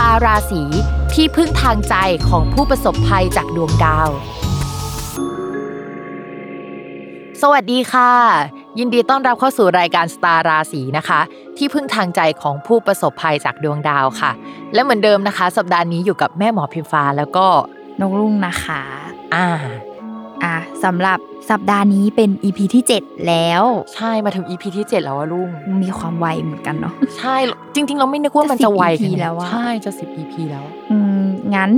ตาร์ราศีที่พึ่งทางใจของผู้ประสบภัยจากดวงดาว สวัสดีค่ะ ยินดีต้อนรับเข้าสู่รายการสตาร์ราศีนะคะ ที่พึ่งทางใจของผู้ประสบภัยจากดวงดาวค่ะ และเหมือนเดิมนะคะ สัปดาห์นี้อยู่กับแม่หมอพิมฟ้าแล้วก็นกลุงนะคะ อ่าอะสำหรับ สัปดาห์นี้เป็น EP ที่ 7 แล้ว ใช่มาถึง EP ที่ 7 แล้วอะลุงมีความไวเหมือนกันเนาะใช่จริง ๆ เราไม่นึกว่ามันจะไวจะ10 EP ขนาดแล้วอะใช่จะ 10 EP แล้ว อืมงั้น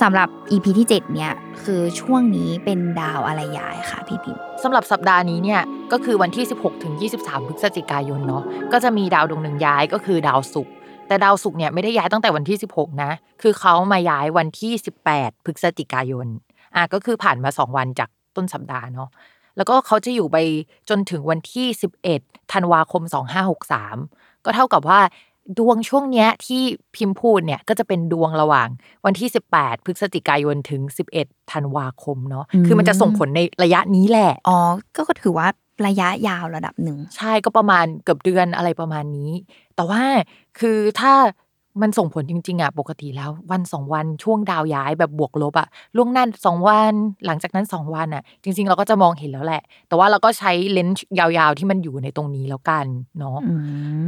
สำหรับ EP ที่ 7 เนี่ย คือช่วงนี้เป็นดาวอะไรย้ายค่ะพี่พิมพ์สำหรับสัปดาห์นี้เนี่ย ก็คือวันที่ 16ถึง23 พฤศจิกายนเนาะก็จะมีดาวดวงหนึ่งย้ายก็คือดาวศุกร์แต่ดาวศุกร์เนี่ยไม่ได้ย้ายตั้งแต่วันที่ 16 นะ คือเขามาย้ายวันที่ 18 พฤศจิกายนอะก็คือผ่านมา 2 วันจาก ต้นสัปดาห์เนาะแล้วก็เขาจะอยู่ไปจนถึงวันที่ 11ธันวาคม 2563 ก็เท่ากับว่าดวงช่วงเนี้ยที่พิมพ์พูดเนี่ยก็จะเป็นดวงระหว่างวันที่ 18 พฤศจิกายนถึง 11ธันวาคมเนาะคือมันจะส่งผลในระยะนี้แหละ อ๋อ ก็ถือว่าระยะยาวระดับหนึ่ง ใช่ก็ประมาณเกือบเดือนอะไรประมาณนี้ แต่ว่าคือถ้า มันส่งผลจริงๆอะปกติแล้ว วันสองวันช่วงดาวย้ายแบบบวกลบอะล่วงหน้าสองวันหลังจากนั้นสองวันอะ จริง ๆ เราก็จะมองเห็นแล้วแหละ แต่ว่าเราก็ใช้เลนส์ยาวๆที่มันอยู่ในตรงนี้แล้วกันเนาะอื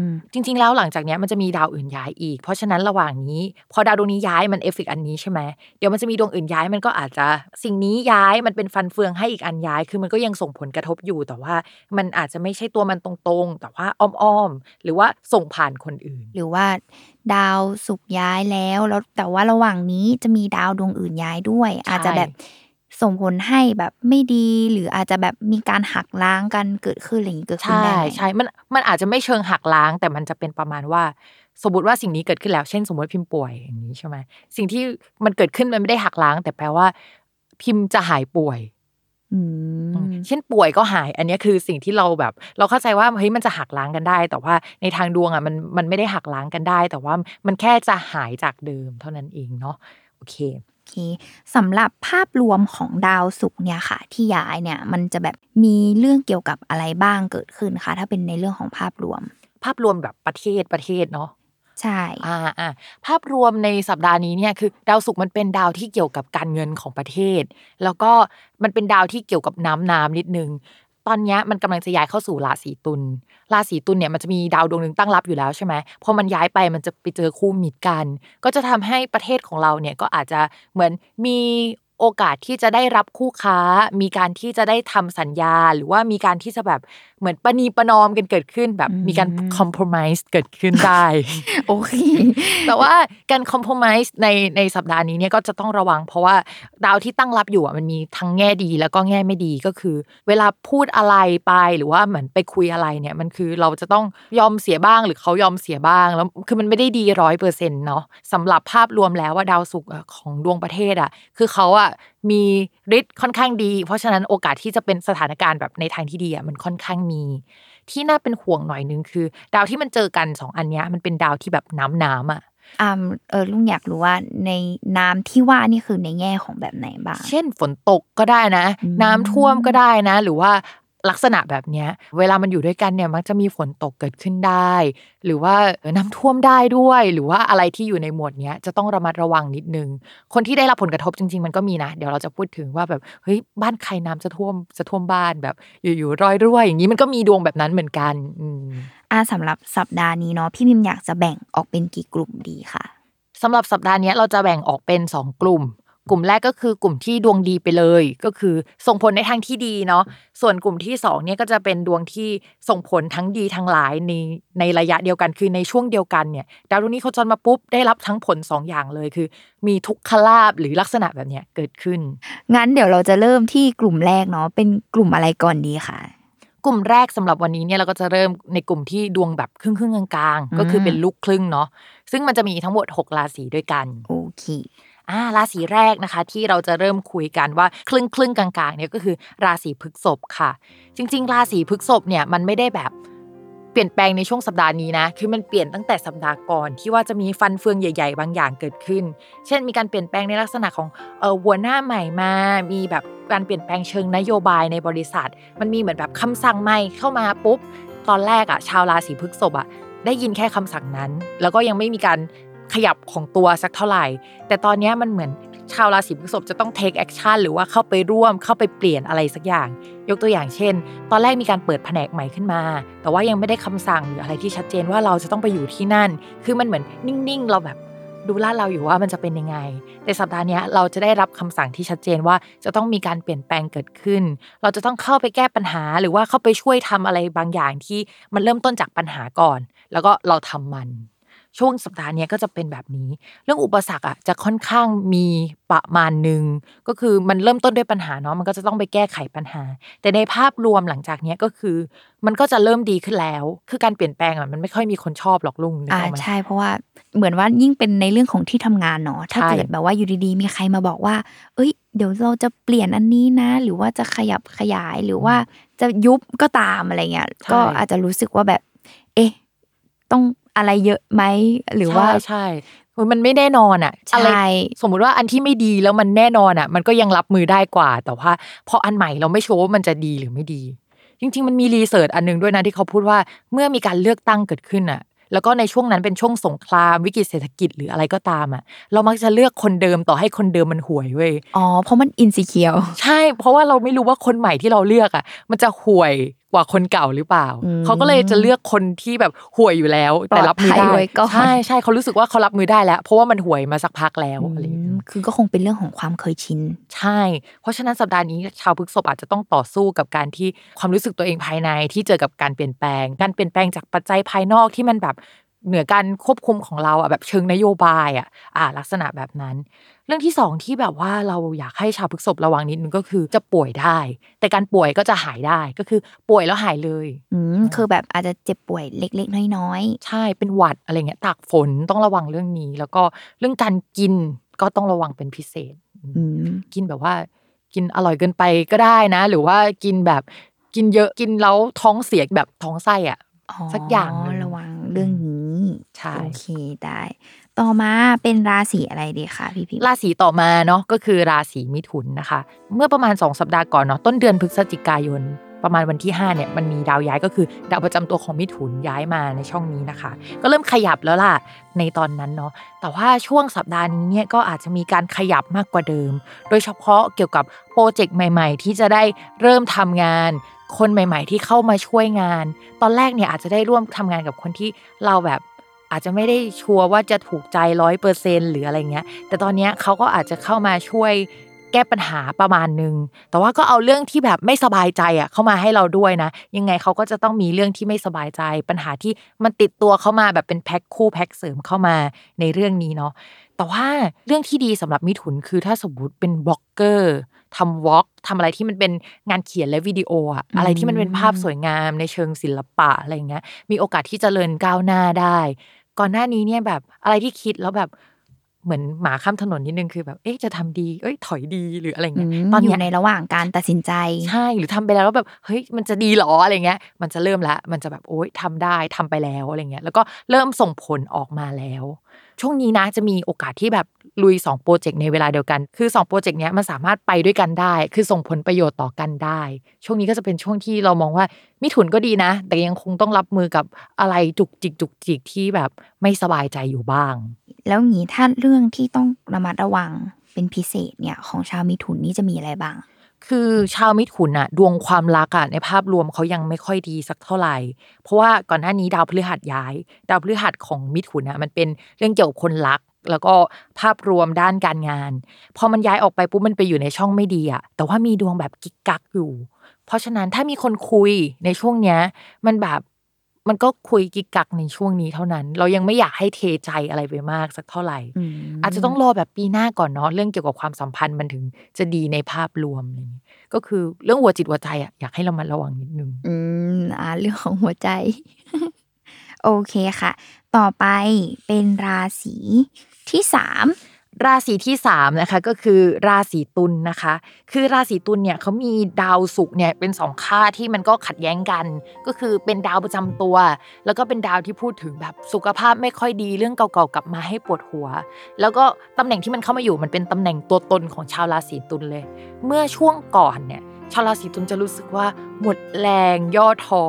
มจริง ๆ แล้วหลังจากเนี้ยมันจะมีดาวอื่นย้ายอีก เพราะฉะนั้นระหว่างนี้ พอดาวดวงนี้ย้ายมันเอฟเฟกต์อันนี้ใช่ไหมเดี๋ยวมันจะมีดวงอื่นย้ายมันก็อาจจะสิ่งนี้ย้ายมันเป็นฟันเฟืองให้อีกอันย้าย คือมันก็ยังส่งผลกระทบอยู่แต่ว่า มันอาจจะไม่ใช่ตัวมันตรงๆ แต่ว่าอ้อมๆหรือว่าส่งผ่านคนอื่น หรือว่า ดาวศุกร์ย้ายแล้วแล้วแต่ว่าระหว่างนี้จะมีดาวดวงอื่นย้ายด้วยใช่อาจจะแบบส่งผลให้แบบไม่ดี หรืออาจจะแบบมีการหักล้างกันเกิดขึ้นอะไรอย่างนี้เกิดขึ้นใช่ได้ไหมใช่มันมันอาจจะไม่เชิงหักล้าง แต่มันจะเป็นประมาณว่า สมมติว่าสิ่งนี้เกิดขึ้นแล้ว เช่น สมมติพิมพ์ป่วยอย่างนี้ใช่ไหมสิ่งที่มันเกิดขึ้นมันไม่ได้หักล้าง แต่แปลว่า พิมพ์จะหายป่วยอืม เช่นป่วยก็หาย อันเนี้ยคือสิ่งที่เราแบบ เราเข้าใจว่าเฮ้ยมันจะหักล้างกันได้ แต่ว่าในทางดวงอะมันมันไม่ได้หักล้างกันได้ แต่ว่ามันแค่จะหายจากเดิมเท่านั้นเองเนาะโอเคโอเคสำหรับภาพรวมของดาวศุกร์เนี่ยค่ะ ที่ย้ายเนี่ยมันจะแบบมีเรื่องเกี่ยวกับอะไรบ้างเกิดขึ้นคะถ้าเป็นในเรื่องของภาพรวม ภาพรวมแบบประเทศประเทศเนาะ ใช่อ่าอ่าภาพรวมในสัปดาห์นี้เนี่ยคือ ดาวศุกร์มันเป็นดาวที่เกี่ยวกับการเงินของประเทศ แล้วก็มันเป็นดาวที่เกี่ยวกับน้ำน้ำนิดนึงตอนนี้มันกำลังจะย้ายเข้าสู่ราศีตุล ราศีตุลเนี่ยมันจะมีดาวดวงหนึ่งตั้งรับอยู่แล้วใช่ไหมพอมันย้ายไปมันจะไปเจอคู่มิตรกัน ก็จะทำให้ประเทศของเราเนี่ยก็อาจจะเหมือนมี โอกาสที่จะได้รับคู่ค้า มีการที่จะได้ทำสัญญา หรือว่ามีการที่จะแบบเหมือนประนีประนอมกันเกิดขึ้นแบบมีการ compromise เกิดขึ้นได้โอเคแต่ว่าการคอมโพม s e ในในสัปดาห์นี้เนี่ยก็จะต้องระวัง เพราะว่าดาวที่ตั้งรับอยู่อะมันมีทั้งแง่ดีแล้วก็แง่ไม่ดีก็คือ เวลาพูดอะไรไปหรือว่าเหมือนไปคุยอะไรเนี่ยมันคือเราจะต้องยอมเสียบ้างหรือเขายอมเสียบ้างแล้วคือมันไม่ได้ดีร้อยเปอร์เซ็นต์เนาะสำหรับภาพรวมแล้วว่าดาวศุกร์อะของดวงประเทศอะคือเขาอะมีฤทธิ์ค่อนข้างดี เพราะฉะนั้นโอกาสที่จะเป็นสถานการณ์แบบในทางที่ดีอะมันค่อนข้างมี ที่น่าเป็นห่วงหน่อยนึงคือ ดาวที่มันเจอกันสองอันเนี้ยมันเป็นดาวที่แบบน้ำน้ำอะอ่าเออลุงอยากรู้ว่าในน้ำที่ว่านี่คือในแง่ของแบบไหนบ้าง เช่นฝนตกก็ได้นะอืมน้ำท่วมก็ได้นะ หรือว่า ลักษณะแบบเนี้ยเวลามันอยู่ด้วยกันเนี่ยมักจะมีฝนตกเกิดขึ้นได้ หรือว่าเออน้ำท่วมได้ด้วย หรือว่าอะไรที่อยู่ในหมวดเนี้ยจะต้องระมัดระวังนิดนึง คนที่ได้รับผลกระทบจริง ๆ มันก็มีนะ เดี๋ยวเราจะพูดถึงว่าแบบเฮ้ยบ้านใครน้ำจะท่วมจะท่วมบ้านแบบอยู่ๆรอยรั่วอย่างนี้มันก็มีดวงแบบนั้นเหมือนกันอืมอ่าสำหรับสัปดาห์นี้เนาะพี่พิมอยากจะแบ่งออกเป็นกี่กลุ่มดีค่ะสำหรับสัปดาห์เนี้ยเราจะแบ่งออกเป็น 2 กลุ่ม กลุ่มแรกก็คือกลุ่มที่ดวงดีไปเลย ก็คือส่งผลในทางที่ดีเนาะส่วนกลุ่มที่สองเนี่ยก็จะเป็นดวงที่ส่งผลทั้งดีทั้งหลายในในระยะเดียวกันคือในช่วงเดียวกันเนี่ยดาวดวงนี้เขาจรมาปุ๊บได้รับทั้งผลสองอย่างเลยคือ มีทุกขลาบหรือลักษณะแบบเนี้ยเกิดขึ้น งั้นเดี๋ยวเราจะเริ่มที่กลุ่มแรกเนาะเป็นกลุ่มอะไรก่อนดีค่ะกลุ่มแรกสำหรับวันนี้เนี่ยเราก็จะเริ่มในกลุ่มที่ดวงแบบครึ่งครึ่งๆกลางๆ ก็คือเป็นลูกครึ่งเนาะซึ่งมันจะมีทั้งหมด 6 ราศีด้วยกันโอเค อ่าราศีแรกนะคะ ที่เราจะเริ่มคุยกันว่าครึ่งครึ่งๆกลางๆเนี่ยก็คือราศีพฤษภค่ะ จริง ๆ ราศีพฤษภเนี่ยมันไม่ได้แบบเปลี่ยนแปลงในช่วงสัปดาห์นี้นะ คือมันเปลี่ยนตั้งแต่สัปดาห์ก่อนที่ว่าจะมีฟันเฟืองใหญ่ ๆ บางอย่างเกิดขึ้น เช่น มีการเปลี่ยนแปลงในลักษณะของเออหัวหน้าใหม่มา มีแบบการเปลี่ยนแปลงเชิงนโยบายในบริษัท มันมีเหมือนแบบคำสั่งใหม่เข้ามาปุ๊บ ตอนแรกอะชาวราศีพฤษภอะได้ยินแค่คำสั่งนั้น แล้วก็ยังไม่มีการ ขยับของตัวสักเท่าไหร่ แต่ตอนนี้มันเหมือนชาวราศีพฤษภจะต้อง take action หรือว่าเข้าไปร่วมเข้าไปเปลี่ยนอะไรสักอย่าง ยกตัวอย่างเช่น ตอนแรกมีการเปิดแผนกใหม่ขึ้นมา แต่ว่ายังไม่ได้คำสั่งหรืออะไรที่ชัดเจนว่าเราจะต้องไปอยู่ที่นั่น คือมันเหมือนนิ่งๆ เราแบบดูลาดเราอยู่ว่ามันจะเป็นยังไง แต่สัปดาห์นี้เราจะได้รับคำสั่งที่ชัดเจนว่าจะต้องมีการเปลี่ยนแปลงเกิดขึ้น เราจะต้องเข้าไปแก้ปัญหา หรือว่าเข้าไปช่วยทำอะไรบางอย่างที่มันเริ่มต้นจากปัญหาก่อน แล้วก็เราทำมัน ช่วงสัปดาห์เนี้ยก็จะเป็นแบบนี้ เรื่องอุปสรรคอะจะค่อนข้างมีประมาณหนึ่งก็คือมันเริ่มต้นด้วยปัญหาเนาะมันก็จะต้องไปแก้ไขปัญหา แต่ในภาพรวมหลังจากเนี้ยก็คือ มันก็จะเริ่มดีขึ้นแล้ว คือการเปลี่ยนแปลงอะมันไม่ค่อยมีคนชอบหรอกลุงนึกอ่าออกไหมใช่เพราะว่าเหมือนว่ายิ่งเป็นในเรื่องของที่ทำงานเนาะถ้าใช่เกิดแบบว่าอยู่ดีๆ มีใครมาบอกว่า เอ้ยเดี๋ยวเราจะเปลี่ยนอันนี้นะ หรือว่าจะขยับขยายหรือว่าจะยุบก็ตามอะไรเงี้ยก็อาจจะรู้สึกว่าแบบ เอ๊ะ ต้องอะไรเยอะไหมหรือว่าใช่ใช่คือมันไม่แน่นอนอะใช่อะไรสมมุติว่าอันที่ไม่ดีแล้วมันแน่นอนอะ มันก็ยังรับมือได้กว่า แต่ว่าพออันใหม่เราไม่ชัวร์ว่ามันจะดีหรือไม่ดี จริง ๆ มันมีรีเสิร์ชอันหนึงด้วยนะที่เขาพูดว่าเมื่อมีการเลือกตั้งเกิดขึ้นอะ แล้วก็ในช่วงนั้นเป็นช่วงสงครามวิกฤตเศรษฐกิจหรืออะไรก็ตามอะ เรามักจะเลือกคนเดิมต่อให้คนเดิมมันห่วยเว้ยอ๋อเพราะมันอินสิเคียวใช่ เพราะว่าเราไม่รู้ว่าคนใหม่ที่เราเลือกอะ มันจะห่วย กว่าคนเก่าหรือเปล่าอืมเขาก็เลยจะเลือกคนที่แบบห่วยอยู่แล้ว แต่รับมือปลอดภัได้ยไว้ก่อนใช่ใช่เขารู้สึกว่าเขารับมือได้แล้ว เพราะว่ามันห่วยมาสักพักแล้วอะไรอย่างเงี้ยคือก็คงเป็นเรื่องของความเคยชินใช่ เพราะฉะนั้นสัปดาห์นี้ชาวพฤษภอาจจะต้องต่อสู้กับการที่ความรู้สึกตัวเองภายในที่เจอกับการเปลี่ยนแปลง การเปลี่ยนแปลงจากปัจจัยภายนอกที่มันแบบ เหนือการควบคุมของเราอะแบบเชิงนโยบายอะอ่าลักษณะแบบนั้น เรื่องที่สองที่แบบว่าเราอยากให้ชาวพฤษภระวังนิดนึงก็คือจะป่วยได้ แต่การป่วยก็จะหายได้ก็คือป่วยแล้วหายเลยอืมคือแบบอาจจะเจ็บป่วยเล็กๆน้อยใช่เป็นหวัดอะไรเงี้ยตากฝนต้องระวังเรื่องนี้ แล้วก็เรื่องการกินก็ต้องระวังเป็นพิเศษๆอืมกินแบบว่า กินอร่อยเกินไปก็ได้นะ หรือว่ากินแบบกินเยอะกินแล้วท้องเสียแบบท้องไส้อะสักอย่างหนึ่งระวังเรื่องนี้ ใช่โอเคได้ ต่อมาเป็นราศีอะไรดีคะพี่พิมพ์ราศีต่อมาเนาะก็คือราศีมิถุนนะคะ เมื่อประมาณ 2 สัปดาห์ก่อนเนาะต้นเดือนพฤศจิกายนประมาณวันที่5เนี่ยมันมีดาวย้ายก็คือดาวประจำตัวของมิถุนย้ายมาในช่องนี้นะคะ ก็เริ่มขยับแล้วล่ะในตอนนั้นเนาะแต่ว่าช่วงสัปดาห์นี้เนี่ยก็อาจจะมีการขยับมากกว่าเดิม โดยเฉพาะเกี่ยวกับโปรเจกต์ใหม่ ๆ ที่จะได้เริ่มทำงาน คนใหม่ ๆ ที่เข้ามาช่วยงาน ตอนแรกเนี่ยอาจจะได้ร่วมทำงานกับคนที่เราแบบ อาจจะไม่ได้ชัวร์ว่าจะถูกใจร้อยเปอร์เซ็นหรืออะไรเงี้ย แต่ตอนเนี้ยเขาก็อาจจะเข้ามาช่วยแก้ปัญหาประมาณนึง แต่ว่าก็เอาเรื่องที่แบบไม่สบายใจอะเข้ามาให้เราด้วยนะ ยังไงเขาก็จะต้องมีเรื่องที่ไม่สบายใจ ปัญหาที่มันติดตัวเข้ามาแบบเป็นแพ็คคู่แพ็คเสริมเข้ามาในเรื่องนี้เนาะ แต่ว่าเรื่องที่ดีสำหรับมิถุนคือถ้าสมมติเป็นบล็อกเกอร์ทำวอล์กทำอะไรที่มันเป็นงานเขียนและวิดีโออะอะไรที่มันเป็นภาพสวยงามในเชิงศิลปะอะไรอย่างเงี้ย มีโอกาสที่จเจริญก้าวหน้าได้ ก่อนหน้านี้เนี่ยแบบอะไรที่คิดแล้วแบบเหมือนหมาข้ามถนนนิดนึงคือแบบเอ๊ะจะทำดี เอ้ยถอยดีหรืออะไรอืเงี้ยมตอนอเนี้ยู่ยในระหว่างการตัดสินใจใช่หรือทำไปแล้วแล้วแบบเฮ้ยมันจะดีเหรออะไรเงี้ย มันจะเริ่มละมันจะแบบโอ๊ยทำได้ทำไปแล้วอะไรเงี้ยแล้วก็เริ่มส่งผลออกมาแล้ว ช่วงนี้นะจะมีโอกาสที่แบบลุย 2 โปรเจกต์ในเวลาเดียวกัน คือ 2 โปรเจกต์เนี้ยมันสามารถไปด้วยกันได้ คือส่งผลประโยชน์ต่อกันได้ ช่วงนี้ก็จะเป็นช่วงที่เรามองว่ามิถุนก็ดีนะ แต่ยังคงต้องรับมือกับอะไรจุกจิกจุกจิกที่แบบไม่สบายใจอยู่บ้าง แล้วงี้ถ้าเรื่องที่ต้องระมัดระวังเป็นพิเศษเนี่ยของชาวมิถุนนี่จะมีอะไรบ้าง คือชาวมิถุนอะดวงความรักอะในภาพรวมเขายังไม่ค่อยดีสักเท่าไหร่ เพราะว่าก่อนหน้านี้ดาวพฤหัสย้าย ดาวพฤหัสของมิถุนอะมันเป็นเรื่องเกี่ยวกับคนรัก แล้วก็ภาพรวมด้านการงาน พอมันย้ายออกไปปุ๊บมันไปอยู่ในช่องไม่ดีอะแต่ว่ามีดวงแบบกิกกักอยู่ เพราะฉะนั้นถ้ามีคนคุยในช่วงเนี้ยมันแบบ มันก็คุยกิกกักในช่วงนี้เท่านั้น เรายังไม่อยากให้เทใจอะไรไปมากสักเท่าไหร่อืมอาจจะต้องรอแบบปีหน้าก่อนเนาะเรื่องเกี่ยวกับความสัมพันธ์มันถึงจะดีในภาพรวมอะไรอย่างนี้ก็คือเรื่องหัวจิตหัวใจอะอยากให้เรามาระวังนิดนึงอืมอ่าเรื่องของหัวใจ โอเคค่ะ ต่อไปเป็นราศีที่สาม ราศีที่สามนะคะก็คือราศีตุลนะคะ คือราศีตุลเนี่ยเขามีดาวศุกร์เนี่ยเป็นสองค่าที่มันก็ขัดแย้งกัน ก็คือเป็นดาวประจำตัว แล้วก็เป็นดาวที่พูดถึงแบบสุขภาพไม่ค่อยดีเรื่องเก่าๆกลับมาให้ปวดหัว แล้วก็ตำแหน่งที่มันเข้ามาอยู่มันเป็นตำแหน่งตัวตนของชาวราศีตุลเลย เมื่อช่วงก่อนเนี่ยชาวราศีตุลจะรู้สึกว่าหมดแรงย่อท้อ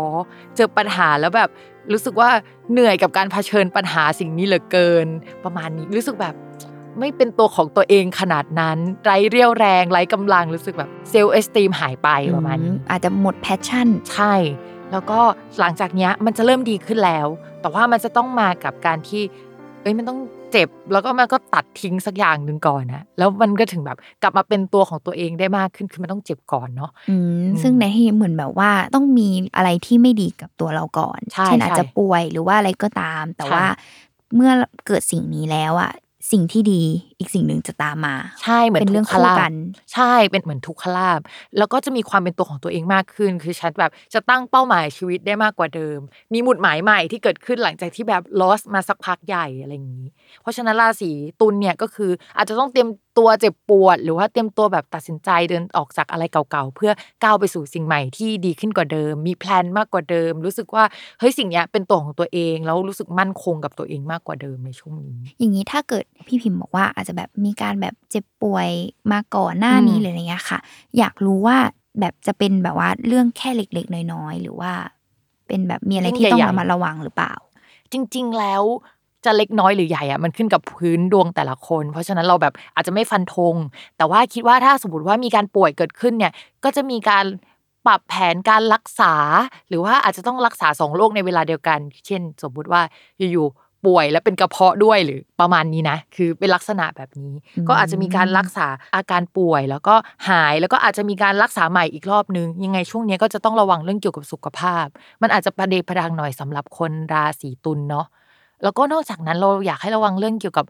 เจอปัญหาแล้วแบบรู้สึกว่าเหนื่อยกับการเผชิญปัญหาสิ่งนี้เหลือเกิน ประมาณนี้รู้สึกแบบ ไม่เป็นตัวของตัวเองขนาดนั้น ไร้เรี่ยวแรงไร้กำลังรู้สึกแบบ self-esteem หายไปประมาณนี้อาจจะหมด passion ใช่ แล้วก็หลังจากเนี้ยมันจะเริ่มดีขึ้นแล้ว แต่ว่ามันจะต้องมากับการที่เอ้ยมันต้องเจ็บแล้วก็มันก็ตัดทิ้งสักอย่างหนึ่งก่อนนะแล้วมันก็ถึงแบบกลับมาเป็นตัวของตัวเองได้มากขึ้นคือมันต้องเจ็บก่อนเนาะอืมอืมซึ่งในที่เหมือนแบบว่าต้องมีอะไรที่ไม่ดีกับตัวเราก่อนใช่เช่นอาจใช่จะป่วยหรือว่าอะไรก็ตาม แต่ใช่ว่าเมื่อเกิดสิ่งนี้แล้วอะ สิ่งที่ดีอีกสิ่งหนึ่งจะตามมา ใช่เหมือนเป็นเรื่องทุกขลาคู่กับนใช่เป็นเหมือนทุกขลาบ แล้วก็จะมีความเป็นตัวของตัวเองมากขึ้น คือฉันแบบจะตั้งเป้าหมายชีวิตได้มากกว่าเดิม มีหมุดหมายใหม่ที่เกิดขึ้นหลังจากที่แบบ lost มาสักพักใหญ่อะไรอย่างนี้ เพราะฉะนั้นราศีตุลเนี่ยก็คืออาจจะต้องเตรียม ตัวเจ็บปวด หรือว่าเตรียมตัวแบบตัดสินใจเดินออกจากอะไรเก่าๆ เพื่อก้าวไปสู่สิ่งใหม่ที่ดีขึ้นกว่าเดิม มีแพลนมากกว่าเดิม รู้สึกว่าเฮ้ยสิ่งเนี้ยเป็นตัวของตัวเองแล้วรู้สึกมั่นคงกับตัวเองมากกว่าเดิมในช่วงนี้ อย่างนี้ถ้าเกิดพี่พิมพ์บอกว่าอาจจะแบบมีการแบบเจ็บป่วยมาก่อนหน้านี้อืมเลยอะไรเงี้ยค่ะ อยากรู้ว่าแบบจะเป็นแบบว่าเรื่องแค่เล็กๆ น้อยๆ หรือว่า เป็นแบบมีอะไรที่ต้องระมัดระวังหรือเปล่า จริง ๆ แล้ว จะเล็กน้อยหรือใหญ่อะมันขึ้นกับพื้นดวงแต่ละคน เพราะฉะนั้นเราแบบอาจจะไม่ฟันธง แต่ว่าคิดว่าถ้าสมมติว่ามีการป่วยเกิดขึ้นเนี่ยก็จะมีการปรับแผนการรักษา หรือว่าอาจจะต้องรักษาสองโรคในเวลาเดียวกัน เช่น สมมุติว่าอยู่ๆป่วยแล้วเป็นกระเพาะด้วยหรือประมาณนี้นะ คือเป็นลักษณะแบบนี้ ก็อาจจะมีการรักษาอาการป่วย แล้วก็หายแล้วก็อาจจะมีการรักษาใหม่อีกรอบนึง ยังไงช่วงนี้ก็จะต้องระวังเรื่องเกี่ยวกับสุขภาพ มันอาจจะประเดประดังหน่อยสำหรับคนราศีตุลเนาะ แล้วก็นอกจากนั้นเราอยากให้ระวังเรื่องเกี่ยวกับ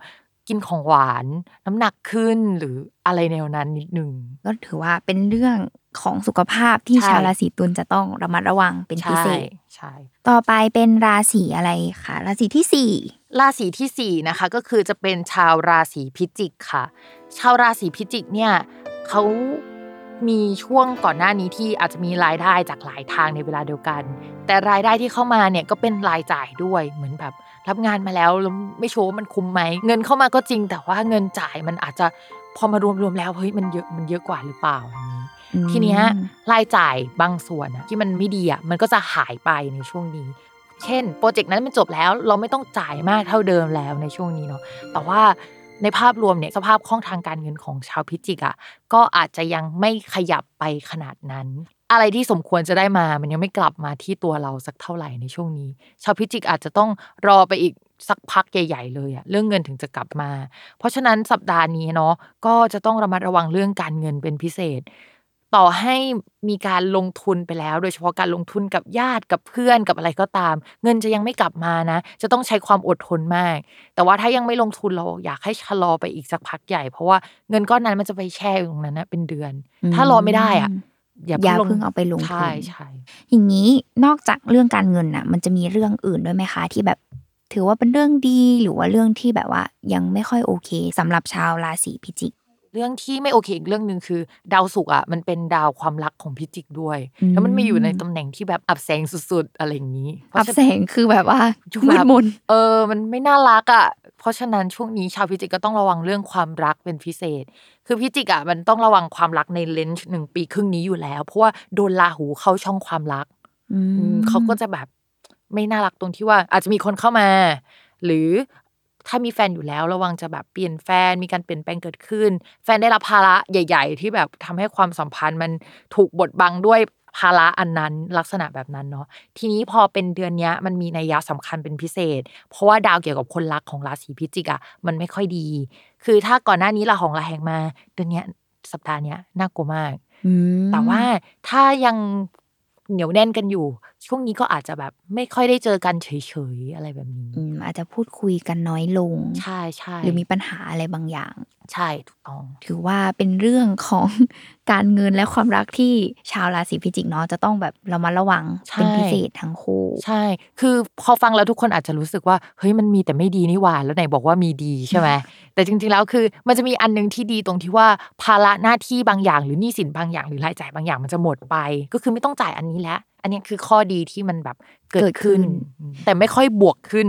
กินของหวาน น้ำหนักขึ้นหรืออะไรแนวนั้นนิดนึงก็ถือว่าเป็นเรื่องของสุขภาพที่ใช่ชาวราศีตุลจะต้องระมัดระวังเป็นพิใช่เศษใช่ต่อไปเป็นราศีอะไรคะราศีที่สี่ราศีที่สี่นะคะก็คือจะเป็นชาวราศีพิจิกค่ะ ชาวราศีพิจิกเนี่ยเขา มีช่วงก่อนหน้านี้ที่อาจจะมีรายได้จากหลายทางในเวลาเดียวกัน แต่รายได้ที่เข้ามาเนี่ยก็เป็นรายจ่ายด้วยเหมือนแบบ รับงานมาแล้วแล้วไม่ชัวร์ว่ามันคุ้มไหมเงินเข้ามาก็จริง แต่ว่าเงินจ่ายมันอาจจะพอมารวมๆแล้วเฮ้ยมันเยอะมันเยอะกว่าหรือเปล่าอย่างนี้ทีเนี้ยรายจ่ายบางส่วนอะที่มันไม่ดีอะมันก็จะหายไปในช่วงนี้ เช่นโปรเจกต์นั้นมันจบแล้วเราไม่ต้องจ่ายมากเท่าเดิมแล้วในช่วงนี้เนาะแต่ว่า ในภาพรวมเนี่ยสภาพคล่องทางการเงินของชาวพิจิกอะก็อาจจะยังไม่ขยับไปขนาดนั้น อะไรที่สมควรจะได้มามันยังไม่กลับมาที่ตัวเราสักเท่าไหร่ในช่วงนี้ ชาวพิจิกอาจจะต้องรอไปอีกสักพักใหญ่ ๆ เลยอะเรื่องเงินถึงจะกลับมา เพราะฉะนั้นสัปดาห์นี้เนาะก็จะต้องระมัดระวังเรื่องการเงินเป็นพิเศษ ต่อให้มีการลงทุนไปแล้ว โดยเฉพาะการลงทุนกับญาติกับเพื่อนกับอะไรก็ตาม เงินจะยังไม่กลับมานะ จะต้องใช้ความอดทนมาก แต่ว่าถ้ายังไม่ลงทุนเราอยากให้ชะลอไปอีกสักพักใหญ่ เพราะว่าเงินก้อนนั้นมันจะไปแช่อยู่ตรงนั้นนะเป็นเดือน ถ้ารอไม่ได้อะอย่าอย่าเพิ่งลงเพิ่งเอาไปลงทุนใช่ใช่อย่างนี้นอกจากเรื่องการเงินน่ะ มันจะมีเรื่องอื่นด้วยไหมคะที่แบบ ถือว่าเป็นเรื่องดีหรือว่าเรื่องที่แบบว่ายังไม่ค่อยโอเคสำหรับชาวราศีพิจิก เรื่องที่ไม่โอเคอีกเรื่องหนึ่งคือ ดาวศุกร์อะมันเป็นดาวความรักของพิจิกด้วยอืมแล้วมันมาอยู่ในตำแหน่งที่แบบอับแสงสุดๆ อะไรอย่างนี้เพอัราะบฉะแสงคือแบบว่าจุมืฬาดมนเออ มันไม่น่ารักอะเพราะฉะนั้นช่วงนี้ชาวพิจิกก็ต้องระวังเรื่องความรักเป็นพิเศษ คือพิจิกอะมันต้องระวังความรักในเลนส์หนึ่งปีครึ่งนี้อยู่แล้ว เพราะว่าโดนลาหูเข้าช่องความรักอืมอืมเขาก็จะแบบไม่น่ารักตรงที่ว่าอาจจะมีคนเข้ามา หรือ ถ้ามีแฟนอยู่แล้วระวังจะแบบเปลี่ยนแฟนมีการเปลี่ยนแปลงเกิดขึ้น แฟนได้รับภาระใหญ่ ๆ ที่แบบทำให้ความสัมพันธ์มันถูกบดบังด้วยภาระอันนั้นลักษณะแบบนั้นเนาะทีนี้พอเป็นเดือนเนี้ยมันมีนัยยะสำคัญเป็นพิเศษ เพราะว่าดาวเกี่ยวกับคนรักของราศีพิจิกอะมันไม่ค่อยดี คือถ้าก่อนหน้านี้ละของระแหงมา เดือนเนี้ยสัปดาห์เนี้ยน่ากลัวมากอืมแต่ว่าถ้ายังเหนียวแน่นกันอยู่ ช่วงนี้ก็อาจจะแบบไม่ค่อยได้เจอกันเฉยๆอะไรแบบนี้ อืมอาจจะพูดคุยกันน้อยลง ใช่ใช่หรือมีปัญหาอะไรบางอย่าง ใช่ถูกต้อง ถือว่าเป็นเรื่องของการเงินและความรักที่ชาวราศีพิจิกเนาะจะต้องแบบเรามาระวังใช่เป็นพิเศษทั้งคู่ ใช่ คือพอฟังแล้วทุกคนอาจจะรู้สึกว่าเฮ้ยมันมีแต่ไม่ดีนี่หว่าแล้วไหนบอกว่ามีดีใช่ไหมแต่จริง ๆแล้วคือมันจะมีอันหนึงที่ดีตรงที่ว่าภาระหน้าที่บางอย่าง หรือหนี้สินบางอย่างหรือรายจ่ายบางอย่างมันจะหมดไป ก็คือไม่ต้องจ่ายอันนี้แล้ว อันนี้คือข้อดีที่มันแบบเกิเกิดดขึ้ขึ้นนแต่ไม่ค่อยบวกขึ้น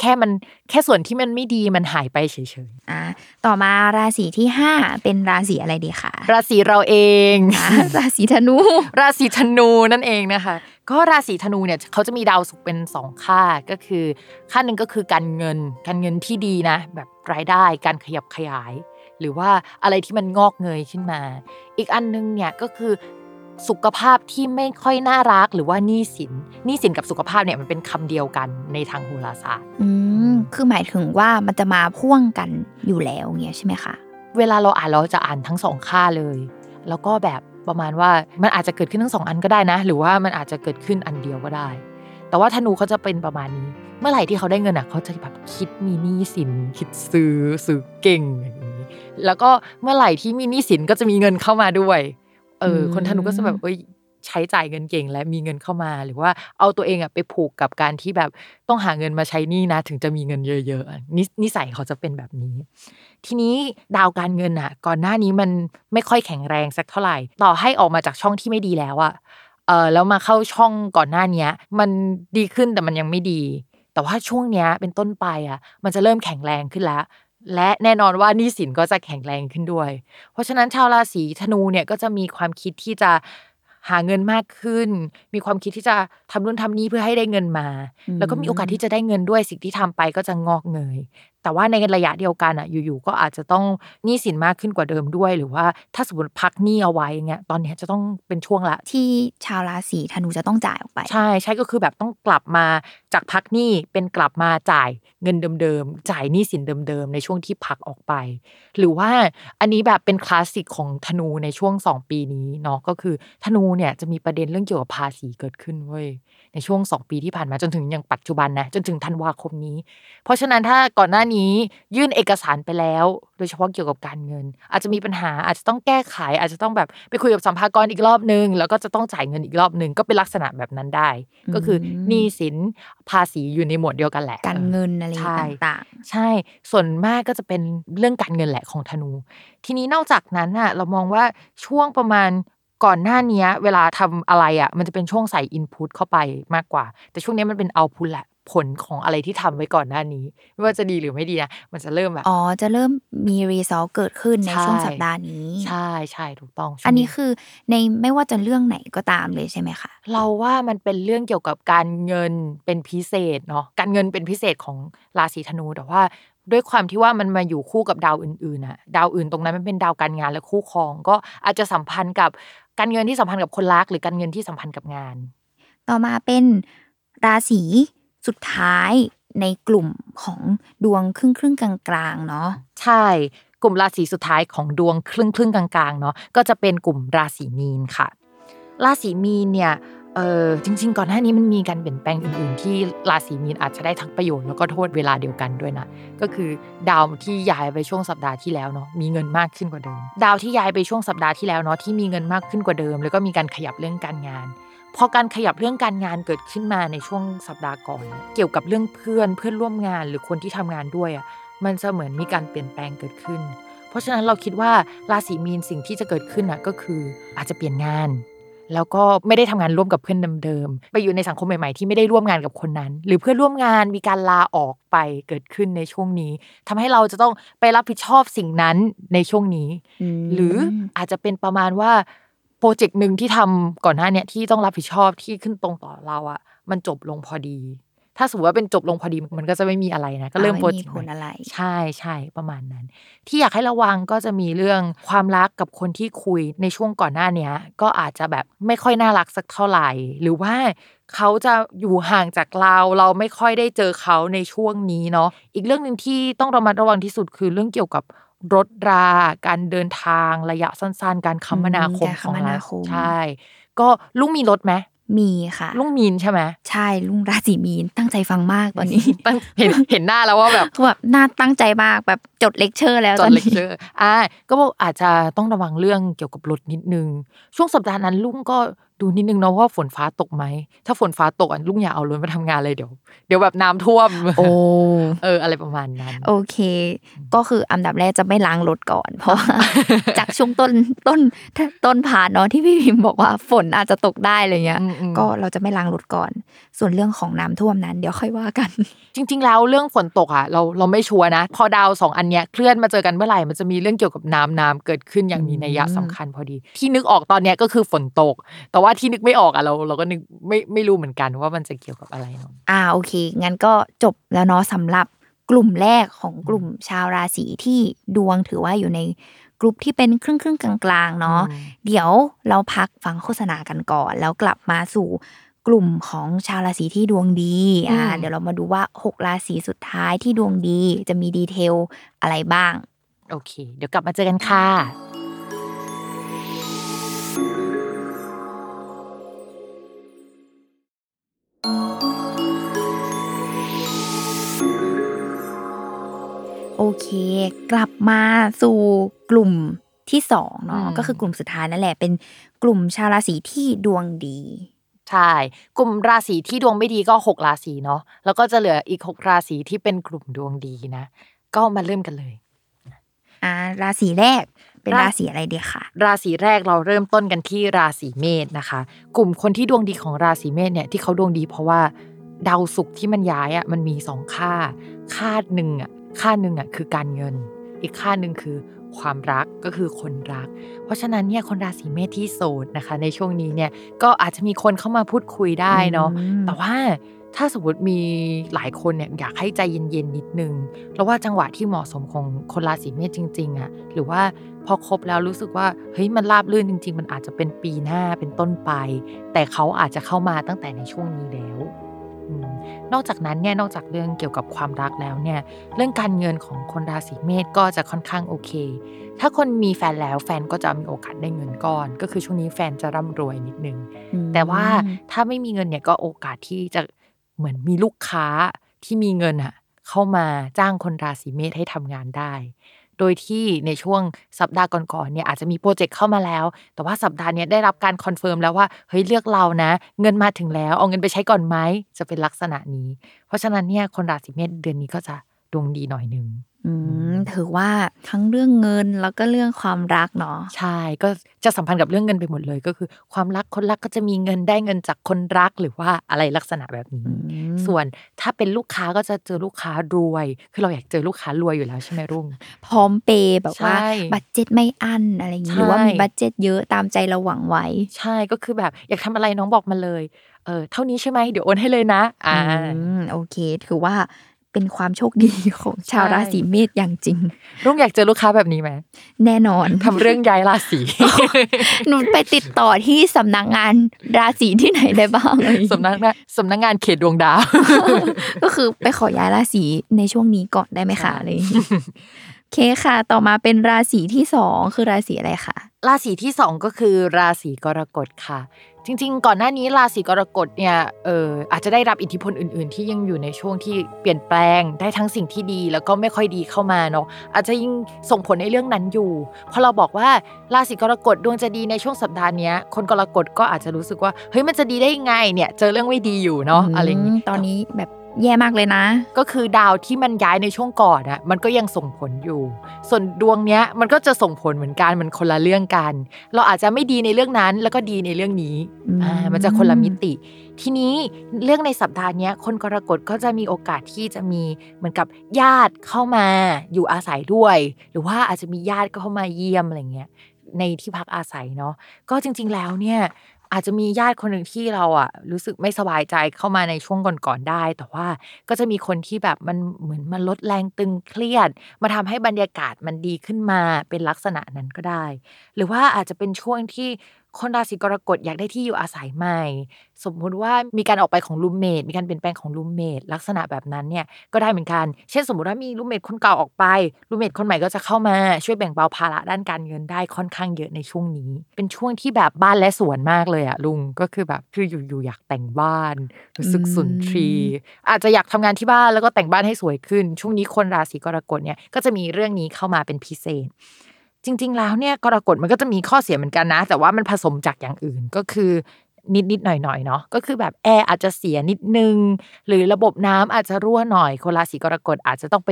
แค่มันแค่ส่วนที่มันไม่ดีมันหายไปเฉยอ่าต่อมาราศีที่ห้าเป็นราศีอะไรดีคะๆราศีเราเองอ่าราศีธนู ราศีธนูนั่นเองนะคะ ก็ราศีธนูเนี่ยเขาจะมีดาวศุกร์เป็นสองค่าก็คือค่าหนึ่งก็คือการเงินการเงินที่ดีนะ แบบรายได้การขยับขยายหรือว่าอะไรที่มันงอกเงยขึ้นมา อีกอันนึงเนี่ยก็คือ สุขภาพที่ไม่ค่อยน่ารักหรือว่าหนี้สินหนี้สินกับสุขภาพเนี่ยมันเป็นคำเดียวกันในทางโหราศาสตร์อืมคือหมายถึงว่ามันจะมาพ่วงกันอยู่แล้วเงี้ยใช่ไหมคะเวลาเราอ่านเราจะอ่านทั้งสองค่าเลย แล้วก็แบบประมาณว่ามันอาจจะเกิดขึ้นทั้งสองอันก็ได้นะ หรือว่ามันอาจจะเกิดขึ้นอันเดียวก็ได้ แต่ว่าธนูเขาจะเป็นประมาณนี้ เมื่อไหร่ที่เขาได้เงินอะเขาจะแบบคิดมีหนี้สิน คิดซื้อซื้อเก่งอย่างนี้แล้วก็เมื่อไหร่ที่มีหนี้สินก็จะมีเงินเข้ามาด้วย เอออืมคนธนูก็จะแบบเอ้ยใช้จ่ายเงินเก่งและมีเงินเข้ามา หรือว่าเอาตัวเองอะไปผูกกับการที่แบบต้องหาเงินมาใช้หนี้นะ ถึงจะมีเงินเยอะๆอะนินิสัยเขาจะเป็นแบบนี้ ทีนี้ดาวการเงินอะก่อนหน้านี้มันไม่ค่อยแข็งแรงสักเท่าไหร่ ต่อให้ออกมาจากช่องที่ไม่ดีแล้วอะเออแล้วมาเข้าช่องก่อนหน้าเนี้ยมันดีขึ้นแต่มันยังไม่ดี แต่ว่าช่วงเนี้ยเป็นต้นไปอะ มันจะเริ่มแข็งแรงขึ้นแล้ว และแน่นอนว่าหนี้สินก็จะแข็งแรงขึ้นด้วย เพราะฉะนั้นชาวราศีธนูเนี่ยก็จะมีความคิดที่จะหาเงินมากขึ้น มีความคิดที่จะทำนู่นทำนี่เพื่อให้ได้เงินมาอืมแล้วก็มีโอกาสที่จะได้เงินด้วยสิ่งที่ทำไปก็จะงอกเงย แต่ว่าในระยะเดียวกันอะอยู่ๆก็อาจจะต้องหนี้สินมากขึ้นกว่าเดิมด้วย หรือว่าถ้าสมมติพักหนี้เอาไว้อย่างเงี้ยตอนเนี้ยจะต้องเป็นช่วงละ ที่ชาวราศีธนูจะต้องจ่ายออกไป ใช่ใช่ก็คือแบบต้องกลับมาจากพักหนี้เป็นกลับมาจ่ายเงินเดิมๆจ่ายหนี้สินเดิมๆในช่วงที่พักออกไป หรือว่าอันนี้แบบเป็นคลาสสิกของธนูในช่วง 2 ปีนี้เนาะก็คือธนูเนี่ยจะมีประเด็นเรื่องเกี่ยวกับภาษีเกิดขึ้นเว้ย ในช่วง 2 ปีที่ผ่านมาจนถึงยังปัจจุบันนะจนถึงธันวาคมนี้ เพราะฉะนั้นถ้าก่อนหน้านี้ยื่นเอกสารไปแล้ว โดยเฉพาะเกี่ยวกับการเงิน อาจจะมีปัญหาอาจจะต้องแก้ไข อาจจะต้องแบบไปคุยกับสัมภากรอีกรอบนึง แล้วก็จะต้องจ่ายเงินอีกรอบนึง ก็เป็นลักษณะแบบนั้นได้ ก็คือหนี้สินภาษีอยู่ในหมวดเดียวกันแหละการเงินอะไรใช่ต่างใช่ส่วนมากก็จะเป็นเรื่องการเงินแหละของธนู ทีนี้นอกจากนั้นอะเรามองว่าช่วงประมาณ ก่อนหน้าเนี้ยเวลาทำอะไรอะ มันจะเป็นช่วงใส่อินพุตเข้าไปมากกว่า แต่ช่วงนี้มันเป็นเอาพุตแหละผลของอะไรที่ทำไว้ก่อนหน้านี้ ไม่ว่าจะดีหรือไม่ดีนะมันจะเริ่มแบบๆอ๋อจะเริ่มมีรีซอลเกิดขึ้นในใช่ช่วงสัปดาห์นี้ ใช่ใช่ถูกต้องช่วงอันนี้คือในไม่ว่าจะเรื่องไหนก็ตามเลยใช่ไหมคะเราว่ามันเป็นเรื่องเกี่ยวกับการเงินเป็นพิเศษเนาะการเงินเป็นพิเศษของราศีธนูแต่ว่าด้วยความที่ว่ามันมาอยู่คู่กับดาวอื่นๆอะดาวอื่นตรงนั้นมันเป็นดาวการงานและคู่ครอง ก็อาจจะสัมพันธ์กับ การเงินที่สัมพันธ์กับคนรัก หรือการเงินที่สัมพันธ์กับงาน ต่อมาเป็นราศีสุดท้ายในกลุ่มของดวงครึ่งครึ่งๆกลางๆเนาะใช่กลุ่มราศีสุดท้ายของดวงครึ่งครึ่งๆกลางๆเนาะก็จะเป็นกลุ่มราศีมีนค่ะ ราศีมีนเนี่ย เออจริง ๆ ก่อนหน้านี้มันมีการเปลี่ยนแปลงอื่นๆ ที่ราศีมีนอาจจะได้ทั้งประโยชน์แล้วก็โทษเวลาเดียวกันด้วยนะก็คือดาวที่ย้ายไปช่วงสัปดาห์ที่แล้วเนาะมีเงินมากขึ้นกว่าเดิม ดาวที่ย้ายไปช่วงสัปดาห์ที่แล้วเนาะที่มีเงินมากขึ้นกว่าเดิม แล้วก็มีการขยับเรื่องการงานพอการขยับเรื่องการงานเกิดขึ้นมาในช่วงสัปดาห์ก่อน เกี่ยวกับเรื่องเพื่อนเพื่อนร่วมงานหรือคนที่ทำงานด้วยอะมันจะเหมือนมีการเปลี่ยนแปลงเกิดขึ้น เพราะฉะนั้นเราคิดว่าราศีมีนสิ่งที่จะเกิดขึ้นอะก็คืออาจจะเปลี่ยนงาน แล้วก็ไม่ได้ทำงานร่วมกับเพื่อนเดิมๆไปอยู่ในสังคมใหม่ๆที่ไม่ได้ร่วมงานกับคนนั้น หรือเพื่อนร่วมงานมีการลาออกไปเกิดขึ้นในช่วงนี้ทำให้เราจะต้องไปรับผิดชอบสิ่งนั้นในช่วงนี้มหรืออาจจะเป็นประมาณว่าโปรเจกต์หนึ่งที่ทำก่อนหน้าเนี้ยที่ต้องรับผิดชอบที่ขึ้นตรงต่อเราอะมันจบลงพอดี ถ้าสมมติว่าเป็นจบลงพอดีมันก็จะไม่มีอะไรนะก็เริ่มอ่าโปรไม่เจมีกต์ผลใหม่อะไร ใช่ใช่ประมาณนั้น ที่อยากให้ระวังก็จะมีเรื่องความรักกับคนที่คุยในช่วงก่อนหน้าเนี้ยก็อาจจะแบบไม่ค่อยน่ารักสักเท่าไหร่ หรือว่าเขาจะอยู่ห่างจากเรา เราไม่ค่อยได้เจอเขาในช่วงนี้เนาะอีกเรื่องหนึ่งที่ต้องระมัดระวังที่สุดคือเรื่องเกี่ยวกับรถรา การเดินทางระยะสั้น ๆ การคมนาคมอืมการของคมเรานาคมใช่ ก็ลุงมีรถไหม มีค่ะ ลุงมีนใช่ไหมใช่ลุงราศีมีนตั้งใจฟังมากตอนนี้ตั้งเห็นเห็นหน้าแล้วว่าแบบคือแบบน่าตั้งใจมากแบบจดเลคเชอร์แล้วจตอนนี้เชอร์อ่าก็บอกอาจจะต้องระวังเรื่องเกี่ยวกับรถนิดนึง ช่วงสัปดาห์นั้นลุงก็ ดูนิดนึงเนาะว่าฝนฟ้าตกไหม ถ้าฝนฟ้าตกอะลุงอย่าเอารถมาทำงานเลยเดี๋ยว เดี๋ยวแบบน้ำท่วม โอ้เออ อะไรประมาณนั้น โอเค ก็คืออันดับแรกจะไม่ล้างรถก่อน เพราะว่าจากช่วงต้นต้นต้นผ่านเนาะที่พี่พิมบอกว่าฝนอาจจะตกได้อะไรเงี้ยอืมอืมก็เราจะไม่ล้างรถก่อน ส่วนเรื่องของน้ำท่วมนั้น เดี๋ยวค่อยว่ากัน จริง ๆ แล้วเรื่องฝนตกอะเราเราไม่ชัวร์นะ พอดาวสองอันเนี้ยเคลื่อนมาเจอกันเมื่อไหร่มันจะมีเรื่องเกี่ยวกับน้ำน้ำเกิดขึ้นอย่างมีนัยยะสำคัญพอดี ที่นึกออกตอนเนี้ยก็คือฝนตกแต่ว่าที่นึกไม่ออกอะเราเราก็นึกไม่ไม่รู้เหมือนกันว่ามันจะเกี่ยวกับอะไรเนาะอ่าโอเค งั้นก็จบแล้วเนาะสำหรับกลุ่มแรกของกลุ่มชาวราศีที่ดวงถือว่าอยู่ในกลุ่มที่เป็นครึ่งครึ่งๆกลางๆเนาะอืมเดี๋ยวเราพักฟังโฆษณากันก่อน แล้วกลับมาสู่กลุ่มของชาวราศีที่ดวงดีอ่าอืมเดี๋ยวเรามาดูว่า 6 ราศีสุดท้ายที่ดวงดีจะมีดีเทลอะไรบ้าง โอเค เดี๋ยวกลับมาเจอกันค่ะ โอเค กลับมาสู่กลุ่มที่สองเนาะอืมก็คือกลุ่มสุดท้ายนั่นแหละ เป็นกลุ่มชาวราศีที่ดวงดี ใช่ กลุ่มราศีที่ดวงไม่ดีก็หกราศีเนาะแล้วก็จะเหลืออีกหกราศีที่เป็นกลุ่มดวงดีนะ ก็มาเริ่มกันเลย อ่า ราศีแรก เป็นราราศีอะไรดีคะราศีแรกเราเริ่มต้นกันที่ราศีเมษนะคะ กลุ่มคนที่ดวงดีของราศีเมษเนี่ยที่เขาดวงดีเพราะว่าดาวศุกร์ที่มันย้ายอะมันมีสองค่า ค่าหนึ่งอะค่าหนึ่งอะคือการเงิน อีกค่าหนึ่งคือความรักก็คือคนรัก เพราะฉะนั้นเนี่ยคนราศีเมษที่โสดนะคะ ในช่วงนี้เนี่ยก็อาจจะมีคนเข้ามาพูดคุยได้เนาะอืมแต่ว่า ถ้าสมมติมีหลายคนเนี่ยอยากให้ใจเย็นๆนิดนึงแล้วว่าจังหวะที่เหมาะสมของคนราศีเมษจริงๆอะหรือว่าพอคบแล้วรู้สึกว่าเฮ้ยมันราบรื่นจริง ๆ มันอาจจะเป็นปีหน้าเป็นต้นไป แต่เขาอาจจะเข้ามาตั้งแต่ในช่วงนี้แล้วอืมนอกจากนั้นเนี่ยนอกจากเรื่องเกี่ยวกับความรักแล้วเนี่ยเรื่องการเงินของคนราศีเมษก็จะค่อนข้างโอเค ถ้าคนมีแฟนแล้วแฟนก็จะมีโอกาสได้เงินก้อน ก็คือช่วงนี้แฟนจะร่ำรวยนิดนึง แต่ว่าถ้าไม่มีเงินเนี่ยก็โอกาสที่จะ เหมือนมีลูกค้าที่มีเงินอะเข้ามาจ้างคนราศีเมษให้ทำงานได้ โดยที่ในช่วงสัปดาห์ก่อนๆเนี่ยอาจจะมี project เข้ามาแล้ว แต่ว่าสัปดาห์นี้ได้รับการ confirm แล้วว่าเฮ้ยเลือกเรานะ เงินมาถึงแล้ว เอาเงินไปใช้ก่อนไหมจะเป็นลักษณะนี้ เพราะฉะนั้นเนี่ยคนราศีเมษเดือนนี้ก็จะดวงดีหน่อยนึง ถือว่าทั้งเรื่องเงินแล้วก็เรื่องความรักเนาะใช่ก็จะสัมพันธ์กับเรื่องเงินไปหมดเลยก็คือ ความรักคนรักก็จะมีเงินได้เงินจากคนรักหรือว่าอะไรลักษณะแบบนี้อืมส่วนถ้าเป็นลูกค้าก็จะเจอลูกค้ารวย คือเราอยากเจอลูกค้ารวยอยู่แล้วใช่ไหมรุ่งพร้อมเปย์แบบว่าใช่ budget ไม่อั้นอะไรอย่างนี้ใช่หรือว่ามี budget เยอะตามใจเราหวังไว้ ใช่ก็คือแบบอยากทำอะไรน้องบอกมาเลยเออเท่านี้ใช่ไหมเดี๋ยวโอนให้เลยนะ อ่าอืมโอเค ถือว่า เป็นความโชคดีของชาวใช่ราศีเมษอย่างจริง รุ่งอยากเจอลูกค้าแบบนี้ไหมแน่นอนทำเรื่องย้ายราศีหนูไปติดต่อที่สำนักงานราศีที่ไหนได้บ้างอะไรอย่างงี้สำนักงานสำนักงานเขตดวงดาว ก็คือไปขอย้ายราศีในช่วงนี้ก่อนได้ไหมคะอะไรอย่างงี้โอเคค่ะ ต่อมาเป็นราศีที่สองคือราศีอะไรคะราศีที่สองก็คือราศีกรกฎค่ะ จริง ๆ ก่อนหน้านี้ราศีกรกฎเนี่ยเอออาจจะได้รับอิทธิพลอื่น ๆ ที่ยังอยู่ในช่วงที่เปลี่ยนแปลงได้ทั้งสิ่งที่ดีแล้วก็ไม่ค่อยดีเข้ามาเนาะอาจจะยิ่งส่งผลในเรื่องนั้นอยู่พอเราบอกว่าราศีกรกฎดวงจะดีในช่วงสัปดาห์เนี้ยคนกรกฎก็อาจจะรู้สึกว่าเฮ้ยมันจะดีได้ยังไงเนี่ยเจอเรื่องไม่ดีอยู่เนาะอะไรอย่างนี้งี้ตอนนี้แบบ แย่มากเลยนะ ก็คือดาวที่มันย้ายในช่วงก่อนอะมันก็ยังส่งผลอยู่ ส่วนดวงเนี้ยมันก็จะส่งผลเหมือนกันมันคนละเรื่องกัน เราอาจจะไม่ดีในเรื่องนั้นแล้วก็ดีในเรื่องนี้อืมอ่ามันจะคนละมิติ ทีนี้เรื่องในสัปดาห์เนี้ยคนกรกฎก็จะมีโอกาสที่จะมีเหมือนกับญาติเข้ามาอยู่อาศัยด้วย หรือว่าอาจจะมีญาติก็เข้ามาเยี่ยมอะไรเงี้ยในที่พักอาศัยเนาะก็จริง ๆแล้วเนี่ย อาจจะมีญาติคนหนึ่งที่เราอะ รู้สึกไม่สบายใจเข้ามาในช่วงก่อนๆได้ แต่ว่าก็จะมีคนที่แบบมันเหมือนมันลดแรงตึงเครียด มาทำให้บรรยากาศมันดีขึ้นมาเป็นลักษณะนั้นก็ได้ หรือว่าอาจจะเป็นช่วงที่ คนราศีกรกฎอยากได้ที่อยู่อาศัยใหม่ สมมุติว่ามีการออกไปของ roommate มีการเปลี่ยนแปลงของ roommate ลักษณะแบบนั้นเนี่ยก็ได้เหมือนกัน เช่นสมมติว่ามี roommate คนเก่าออกไป roommate คนใหม่ก็จะเข้ามาช่วยแบ่งเบาภาระด้านการเงินได้ค่อนข้างเยอะในช่วงนี้ เป็นช่วงที่แบบบ้านและสวนมากเลยอะลุงก็คือแบบคืออยู่ๆอยากแต่งบ้านรู้สึกสุนทรีย์อาจจะอยากทำงานที่บ้านแล้วก็แต่งบ้านให้สวยขึ้น ช่วงนี้คนราศีกรกฎเนี่ยก็จะมีเรื่องนี้เข้ามาเป็นพิเศษ จริง ๆ แล้วเนี่ยกรกฎมันก็จะมีข้อเสียเหมือนกันนะ แต่ว่ามันผสมจากอย่างอื่นก็คือนิดนิดๆหน่อยหน่อยๆเนาะก็คือแบบแอร์อาจจะเสียนิดนึง หรือระบบน้ำอาจจะรั่วหน่อยคนราศีกรกฎอาจจะต้องไป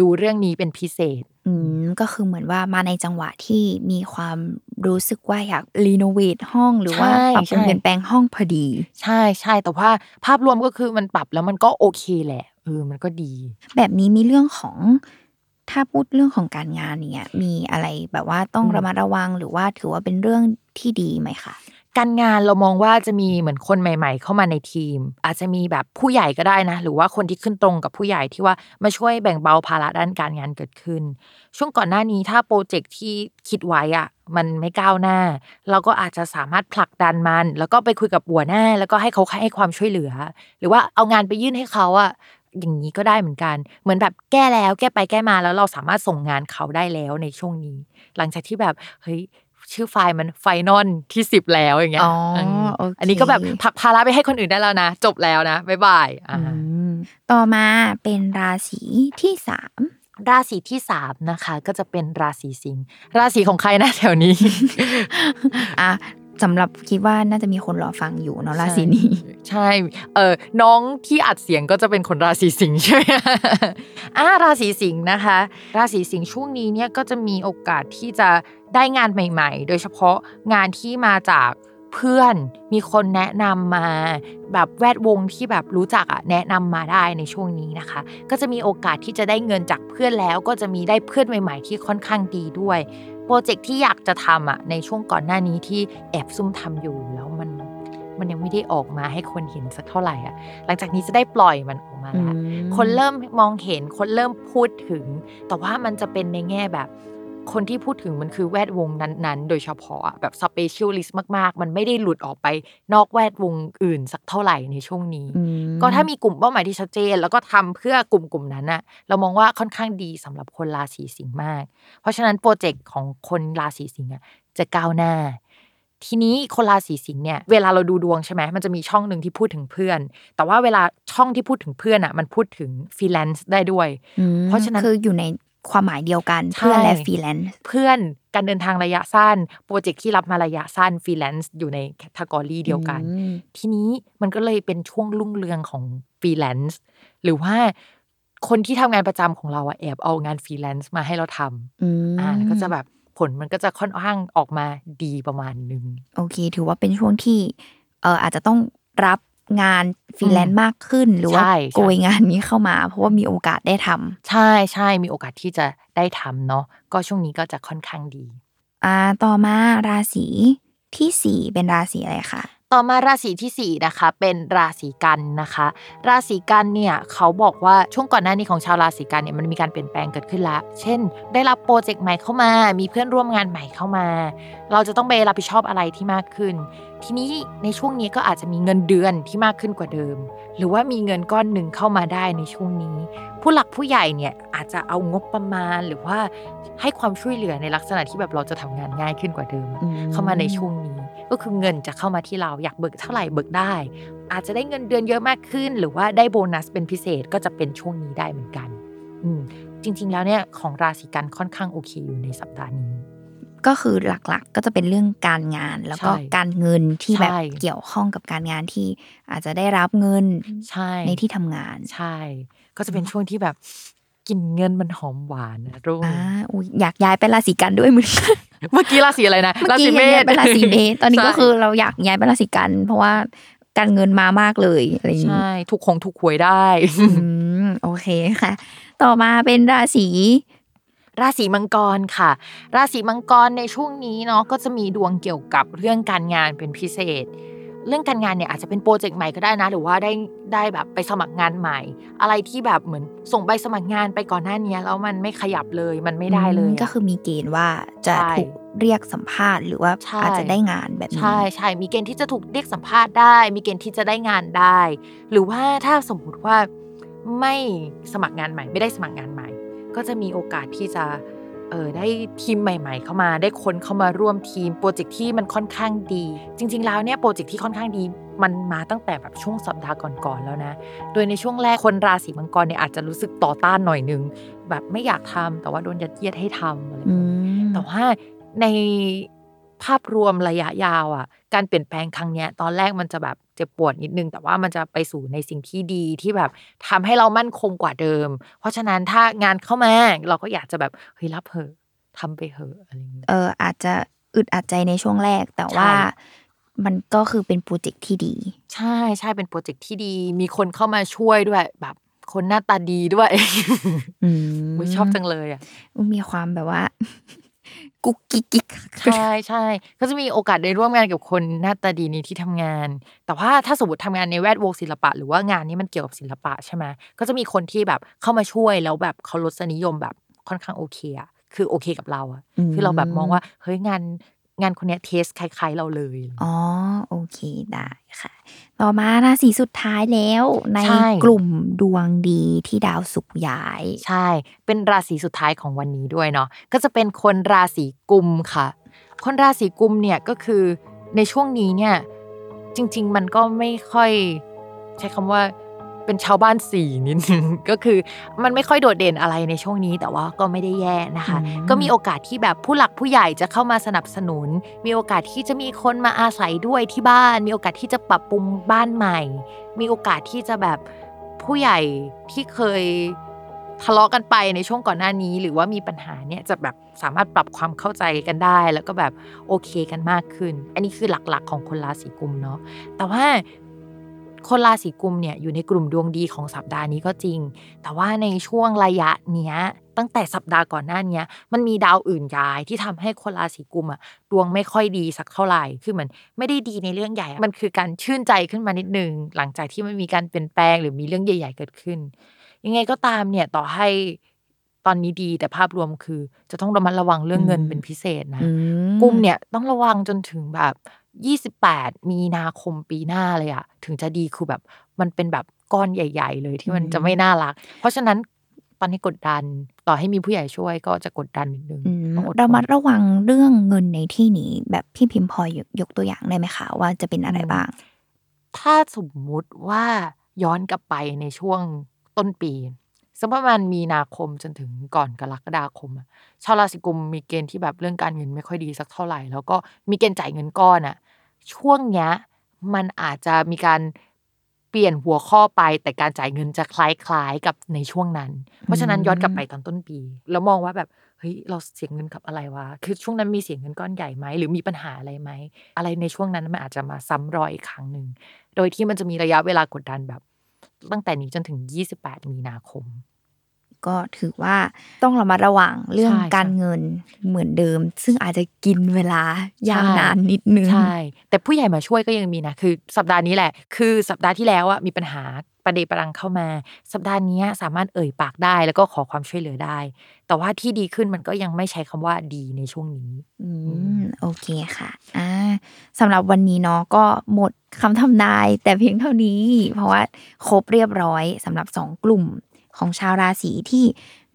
ดูเรื่องนี้เป็นพิเศษ อืมก็คือเหมือนว่ามาในจังหวะที่มีความรู้สึกว่าอยากรีโนเวทห้องหรือว่าใช่ปรับปรุงใช่เปลี่ยนแปลงห้องพอดี ใช่ใช่แต่ว่าภาพรวมก็คือมันปรับแล้วมันก็โอเคแหละเออมันก็ดี แบบนี้มีเรื่องของ ถ้าพูดเรื่องของการงานเนี่ยมีอะไรแบบว่าต้องอืมระมัดระวังหรือว่าถือว่าเป็นเรื่องที่ดีไหมคะการงานเรามองว่าจะมีเหมือนคนใหม่ ๆ เข้ามาในทีม อาจจะมีแบบผู้ใหญ่ก็ได้นะ หรือว่าคนที่ขึ้นตรงกับผู้ใหญ่ที่ว่ามาช่วยแบ่งเบาภาระด้านการงานเกิดขึ้น ช่วงก่อนหน้านี้ถ้า project ที่คิดไว้อะมันไม่ก้าวหน้า เราก็อาจจะสามารถผลักดันมัน แล้วก็ไปคุยกับหัวหน้า แล้วก็ให้เขาให้ความช่วยเหลือ หรือว่าเอางานไปยื่นให้เขาอะ อย่างนี้ก็ได้เหมือนกัน เหมือนแบบแก้แล้วแก้ไปแก้มาแล้วเราสามารถส่งงานเขาได้แล้วในช่วงนี้ หลังจากที่แบบเฮ้ยชื่อไฟล์มัน final ที่สิบแล้วอย่างเงี้ยอ๋อมโอเคอันนี้ก็แบบผลักภาระไปให้คนอื่นได้แล้วนะ จบแล้วนะบ๊ายบายอ่าอืมต่อมาเป็นราศีที่สามราศีที่สามนะคะ ก็จะเป็นราศีสิงห์ราศีของใครนะแถวนี้อะ สำหรับคิดว่าน่าจะมีคนรอฟังอยู่เนาะราศีนี้ใช่เออน้องที่อัดเสียงก็จะเป็นคนราศีสิงห์ใช่ไหมอ่าราศีสิงห์นะคะ ราศีสิงห์ช่วงนี้เนี่ยก็จะมีโอกาสที่จะได้งานใหม่ ๆ โดยเฉพาะงานที่มาจากเพื่อนมีคนแนะนำมาแบบแวดวงที่แบบรู้จักอะแนะนำมาได้ในช่วงนี้นะคะ ก็จะมีโอกาสที่จะได้เงินจากเพื่อนแล้ว ก็จะมีได้เพื่อนใหม่ ๆ ที่ค่อนข้างดีด้วย โปรเจกต์ที่อยากจะทำอะในช่วงก่อนหน้านี้ที่แอบซุ่มทำอยู่แล้วมันมันยังไม่ได้ออกมาให้คนเห็นสักเท่าไหร่อะหลังจากนี้จะได้ปล่อยมันออกมาแล้ว คนเริ่มมองเห็น คนเริ่มพูดถึง แต่ว่ามันจะเป็นในแง่แบบ คนที่พูดถึงมันคือแวดวงนั้นๆ โดยเฉพาะอะแบบ specialist มากๆ มันไม่ได้หลุดออกไปนอกแวดวงอื่นสักเท่าไหร่ในช่วงนี้อืมก็ถ้ามีกลุ่มเป้าหมายที่ชัดเจน แล้วก็ทำเพื่อกลุ่มกลุ่มๆนั้นน่ะเรามองว่าค่อนข้างดีสำหรับคนราศีสิงห์มาก เพราะฉะนั้น project ของคนราศีสิงห์อะจะก้าวหน้าทีนี้คนราศีสิงห์เนี่ยเวลาเราดูดวงใช่ไหมมันจะมีช่องหนึ่งที่พูดถึงเพื่อน แต่ว่าเวลาช่องที่พูดถึงเพื่อนอะ มันพูดถึงฟรีแลนซ์ได้ด้วยอืมเพราะฉะนั้นคืออยู่ใน ความหมายเดียวกันใช่เพื่อนและฟรีแลนซ์เพื่อนการเดินทางระยะสั้น project ที่รับมาระยะสั้นฟรีแลนซ์อยู่ใน category เดียวกันอืมทีนี้มันก็เลยเป็นช่วงรุ่งเรืองของฟรีแลนซ์หรือว่าคนที่ทำงานประจำของเราอะแอบเอางานฟรีแลนซ์มาให้เราทำอืมอ่าแล้วก็จะแบบผลมันก็จะค่อนข้างออกมาดีประมาณหนึง โอเค ถือว่าเป็นช่วงที่เอออาจจะต้องรับ งานฟรีแลนซ์มากขึ้น หรือว่าใช่ใช่โกยงานนี้เข้ามา เพราะว่ามีโอกาสได้ทำใช่ใช่มีโอกาสที่จะได้ทำเนาะก็ช่วงนี้ก็จะค่อนข้างดี อ่าต่อมาราศีที่สี่เป็นราศีอะไรคะต่อมาราศีที่สี่นะคะเป็นราศีกันย์นะคะ ราศีกันย์เนี่ยเขาบอกว่าช่วงก่อนหน้านี้ของชาวราศีกันย์เนี่ยมันมีการเปลี่ยนแปลงเกิดขึ้นแล้วเช่น ได้รับ project ใหม่เข้ามา มีเพื่อนร่วมงานใหม่เข้ามา เราจะต้องไปรับผิดชอบอะไรที่มากขึ้น ทีนี้ในช่วงนี้ก็อาจจะมีเงินเดือนที่มากขึ้นกว่าเดิม หรือว่ามีเงินก้อนหนึ่งเข้ามาได้ในช่วงนี้ ผู้หลักผู้ใหญ่เนี่ยอาจจะเอางบประมาณหรือว่าให้ความช่วยเหลือในลักษณะที่แบบเราจะทำงานง่ายขึ้นกว่าเดิมอืมเข้ามาในช่วงนี้ ก็คือเงินจะเข้ามาที่เราอยากเบิกเท่าไหร่เบิกได้ อาจจะได้เงินเดือนเยอะมากขึ้น หรือว่าได้โบนัสเป็นพิเศษก็จะเป็นช่วงนี้ได้เหมือนกัน อืมจริง ๆ แล้วเนี่ยของราศีกันค่อนข้างโอเคอยู่ในสัปดาห์นี้ ก็คือหลักๆ ก็จะเป็นเรื่องการงาน แล้วก็ใช่การเงินที่แบบใช่เกี่ยวข้องกับการงานที่อาจจะได้รับเงินใช่ในที่ทำงานใช่ ก็จะเป็นช่วงที่แบบกลินเงินมันหอมหวานนะรุ่งอ่าอุ๊ยอยากย้ายไปราศีกันด้วยเหมือนกันเมื่อกี้ราศีอะไรนะเมื่อกี้ยังย้ายไปราศีเมษตอนนี้ก็ใช่คือเราอยากย้ายไปราศีกัน เพราะว่าการเงินมามากเลยอะไรอย่างนี้ใช่ถูกคงถูกหวยได้อืมโอเคค่ะ ต่อมาเป็นราศี ราศีมังกรค่ะ ราศีมังกรในช่วงนี้เนาะก็จะมีดวงเกี่ยวกับเรื่องการงานเป็นพิเศษ เรื่องการงานเนี่ยอาจจะเป็นโปรเจกต์ใหม่ก็ได้นะ หรือว่าได้ได้แบบไปสมัครงานใหม่ อะไรที่แบบเหมือนส่งใบสมัครงานไปก่อนหน้านี้แล้วมันไม่ขยับเลยมันไม่ได้เลยะก็คือมีเกณฑ์ว่าจะใช่ถูกเรียกสัมภาษณ์หรือว่าใช่อาจจะได้งานแบบนี้ใช่ใช่มีเกณฑ์ที่จะถูกเรียกสัมภาษณ์ได้ มีเกณฑ์ที่จะได้งานได้ หรือว่าถ้าสมมุติว่าไม่สมัครงานใหม่ ไม่ได้สมัครงานใหม่ ก็จะมีโอกาสที่จะเออได้ทีมใหม่ ๆ เข้ามาได้คนเข้ามาร่วมทีมโปรเจกต์ที่มันค่อนข้างดี จริง ๆ แล้วเนี่ยโปรเจกต์ที่ค่อนข้างดีมันมาตั้งแต่แบบช่วงสัปดาห์ก่อนๆแล้วนะ โดยในช่วงแรกคนราศีมังกรเนี่ยอาจจะรู้สึกต่อต้านหน่อยนึง แบบไม่อยากทำแต่ว่าโดนยัดเยียดให้ทำอะไรแบบอืนี้มแต่ว่าใน ภาพรวมระยะยาวอะ การเปลี่ยนแปลงครั้งเนี้ย ตอนแรกมันจะแบบเจ็บปวดนิดนึง แต่ว่ามันจะไปสู่ในสิ่งที่ดีที่แบบทำให้เรามั่นคงกว่าเดิม เพราะฉะนั้นถ้างานเข้ามาเราก็อยากจะแบบเฮ้ยรับเหอะทำไปเหอะอะไรอย่างเงี้ยเอออาจจะอึดอัดใจในช่วงแรก แต่ว่าใช่มันก็คือเป็นโปรเจกต์ที่ดี ใช่ใช่เป็นโปรเจกต์ที่ดี มีคนเข้ามาช่วยด้วยแบบคนหน้าตาดีด้วยอืมอุ๊ยชอบจังเลยอะมีความแบบว่า กุ๊กกิ๊กกิ๊กใช่ใช่ก็จะมีโอกาสได้ร่วมงานกับคนหน้าตาดีในที่ทำงาน แต่ว่าถ้าสมมติทำงานในแวดวงศิลปะ หรือว่างานนี้มันเกี่ยวกับศิลปะใช่ไหมก็จะมีคนที่แบบเข้ามาช่วยแล้วแบบเขาลดนิยมแบบค่อนข้างโอเคอะคือโอเคกับเราอะคือเราแบบมองว่าเฮ้ยงาน งานคนเนี้ยเทสคล้ายๆเราเลย อ๋อโอเคได้ค่ะ ต่อมาราศีสุดท้ายแล้วในใช่ กลุ่มดวงดีที่ดาวสุกร์ย้าย ใช่ เป็นราศีสุดท้ายของวันนี้ด้วยเนาะ ก็จะเป็นคนราศีกุมค่ะ คนราศีกุมเนี่ยก็คือในช่วงนี้เนี่ยจริง ๆ มันก็ไม่ค่อย ใช้คำว่า เป็นชาวบ้านสี่นิดนึงก็คือมันไม่ค่อยโดดเด่นอะไรในช่วงนี้ แต่ว่าก็ไม่ได้แย่นะคะอืมก็มีโอกาสที่แบบผู้หลักผู้ใหญ่จะเข้ามาสนับสนุน มีโอกาสที่จะมีคนมาอาศัยด้วยที่บ้าน มีโอกาสที่จะปรับปรุงบ้านใหม่ มีโอกาสที่จะแบบผู้ใหญ่ที่เคยทะเลาะกันไปในช่วงก่อนหน้านี้ หรือว่ามีปัญหาเนี่ยจะแบบสามารถปรับความเข้าใจกันได้ แล้วก็แบบโอเคกันมากขึ้น อันนี้คือหลักๆของคนราศีกุมเนาะแต่ว่า คนราศีกุมเนี่ยอยู่ในกลุ่มดวงดีของสัปดาห์นี้ก็จริง แต่ว่าในช่วงระยะเนี้ยตั้งแต่สัปดาห์ก่อนหน้าเนี้ยมันมีดาวอื่นย้ายที่ทำให้คนราศีกุมอะดวงไม่ค่อยดีสักเท่าไหร่คือเหมือนไม่ได้ดีในเรื่องใหญ่อะมันคือการชื่นใจขึ้นมานิดนึง หลังจากที่มันมีการเปลี่ยนแปลงหรือมีเรื่องใหญ่ ๆ เกิดขึ้น ยังไงก็ตามเนี่ยต่อให้ตอนนี้ดีแต่ภาพรวมคือ จะต้องระมัดระวังเรื่องเงินเป็นพิเศษนะอืกุมเนี่ยต้องระวังจนถึงแบบ 28 มีนาคมปีหน้าเลยอะถึงจะดีคือแบบมันเป็นแบบก้อนใหญ่ ๆ เลยที่มันจะไม่น่ารัก เพราะฉะนั้นตอนนี้กดดันต่อให้มีผู้ใหญ่ช่วยก็จะกดดันนิดนึงอืมต้องอดทนเรามาระวังเรื่องเงินในที่นี้ แบบพี่พิมพ์พอยกยกตัวอย่างได้ไหมคะว่าจะเป็นอะไรบ้าง ถ้าสมมุติว่าย้อนกลับไปในช่วงต้นปีสักประมาณมีนาคมจนถึงก่อนกรกฎาคมอะชาวราศีกุมมีเกณฑ์ที่แบบเรื่องการเงินไม่ค่อยดีสักเท่าไหร่ แล้วก็มีเกณฑ์จ่ายเงินก้อนอะ ช่วงเนี้ยมันอาจจะมีการเปลี่ยนหัวข้อไป แต่การจ่ายเงินจะคล้ายๆกับในช่วงนั้น เพราะฉะนั้นย้อนกลับไปตอนต้นปี แล้วมองว่าแบบเฮ้ยเราเสียเงินกับอะไรวะคือช่วงนั้นมีเสียเงินก้อนใหญ่ไหมหรือมีปัญหาอะไรไหมอะไรในช่วงนั้นมันอาจจะมาซ้ำรอยอีกครั้งหนึ่งโดยที่มันจะมีระยะเวลากดดันแบบ ตั้งแต่นี้จนถึง 28 มีนาคม ก็ถือว่าต้องระมัดระวังเรื่องใช่การใช่เงินเหมือนเดิม ซึ่งอาจจะกินเวลายาวใช่นานนิดนึงใช่แต่ผู้ใหญ่มาช่วยก็ยังมีนะคือ สัปดาห์นี้แหละ คือสัปดาห์ที่แล้วอะมีปัญหาประเดประดังเข้ามา สัปดาห์นี้สามารถเอ่ยปากได้แล้วก็ขอความช่วยเหลือได้ แต่ว่าที่ดีขึ้นมันก็ยังไม่ใช้คำว่าดีในช่วงนี้ อืมโอเคค่ะอ่าสำหรับวันนี้เนาะก็หมดคำทำนายแต่เพียงเท่านี้ เพราะว่าครบเรียบร้อยสำหรับสองกลุ่ม ของชาวราศีที่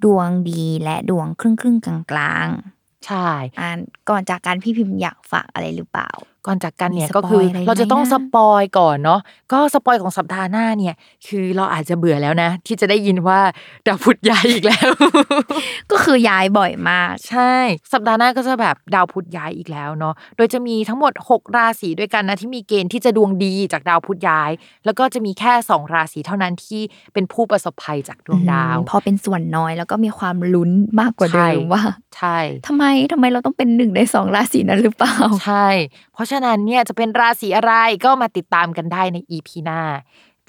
ดวงดีและดวงครึ่งครึ่งๆกลางกลางๆใช่อ่านก่อนจากการพี่พิมพ์อยากฝากอะไรหรือเปล่า ก่อนจากกันเนี่ยมีสปอยก็คืออะไรไหมเราจะต้องนะสปอยก่อนเนาะก็ spoil ของสัปดาห์หน้าเนี่ย คือเราอาจจะเบื่อแล้วนะ ที่จะได้ยินว่าดาวพุธย้ายอีกแล้ว ก็คือย้ายบ่อยมาก ใช่ สัปดาห์หน้าก็จะแบบดาวพุธย้ายอีกแล้วเนาะโดยจะมีทั้งหมด 6 ราศีด้วยกันนะที่มีเกณฑ์ที่จะดวงดีจากดาวพุธย้าย แล้วก็จะมีแค่ 2 ราศีเท่านั้นที่เป็นผู้ประสบภัยจากดวงดาวพอเป็นส่วนน้อยแล้วก็มีความลุ้นมากกว่าเดิมใช่ว่าใช่ทำไมทำไมเราต้องเป็นหนึ่งในสองราศีนั้นหรือเปล่าใช่ เพราะฉะนั้นเนี่ยจะเป็นราศีอะไรก็มาติดตามกันได้ใน EP หน้า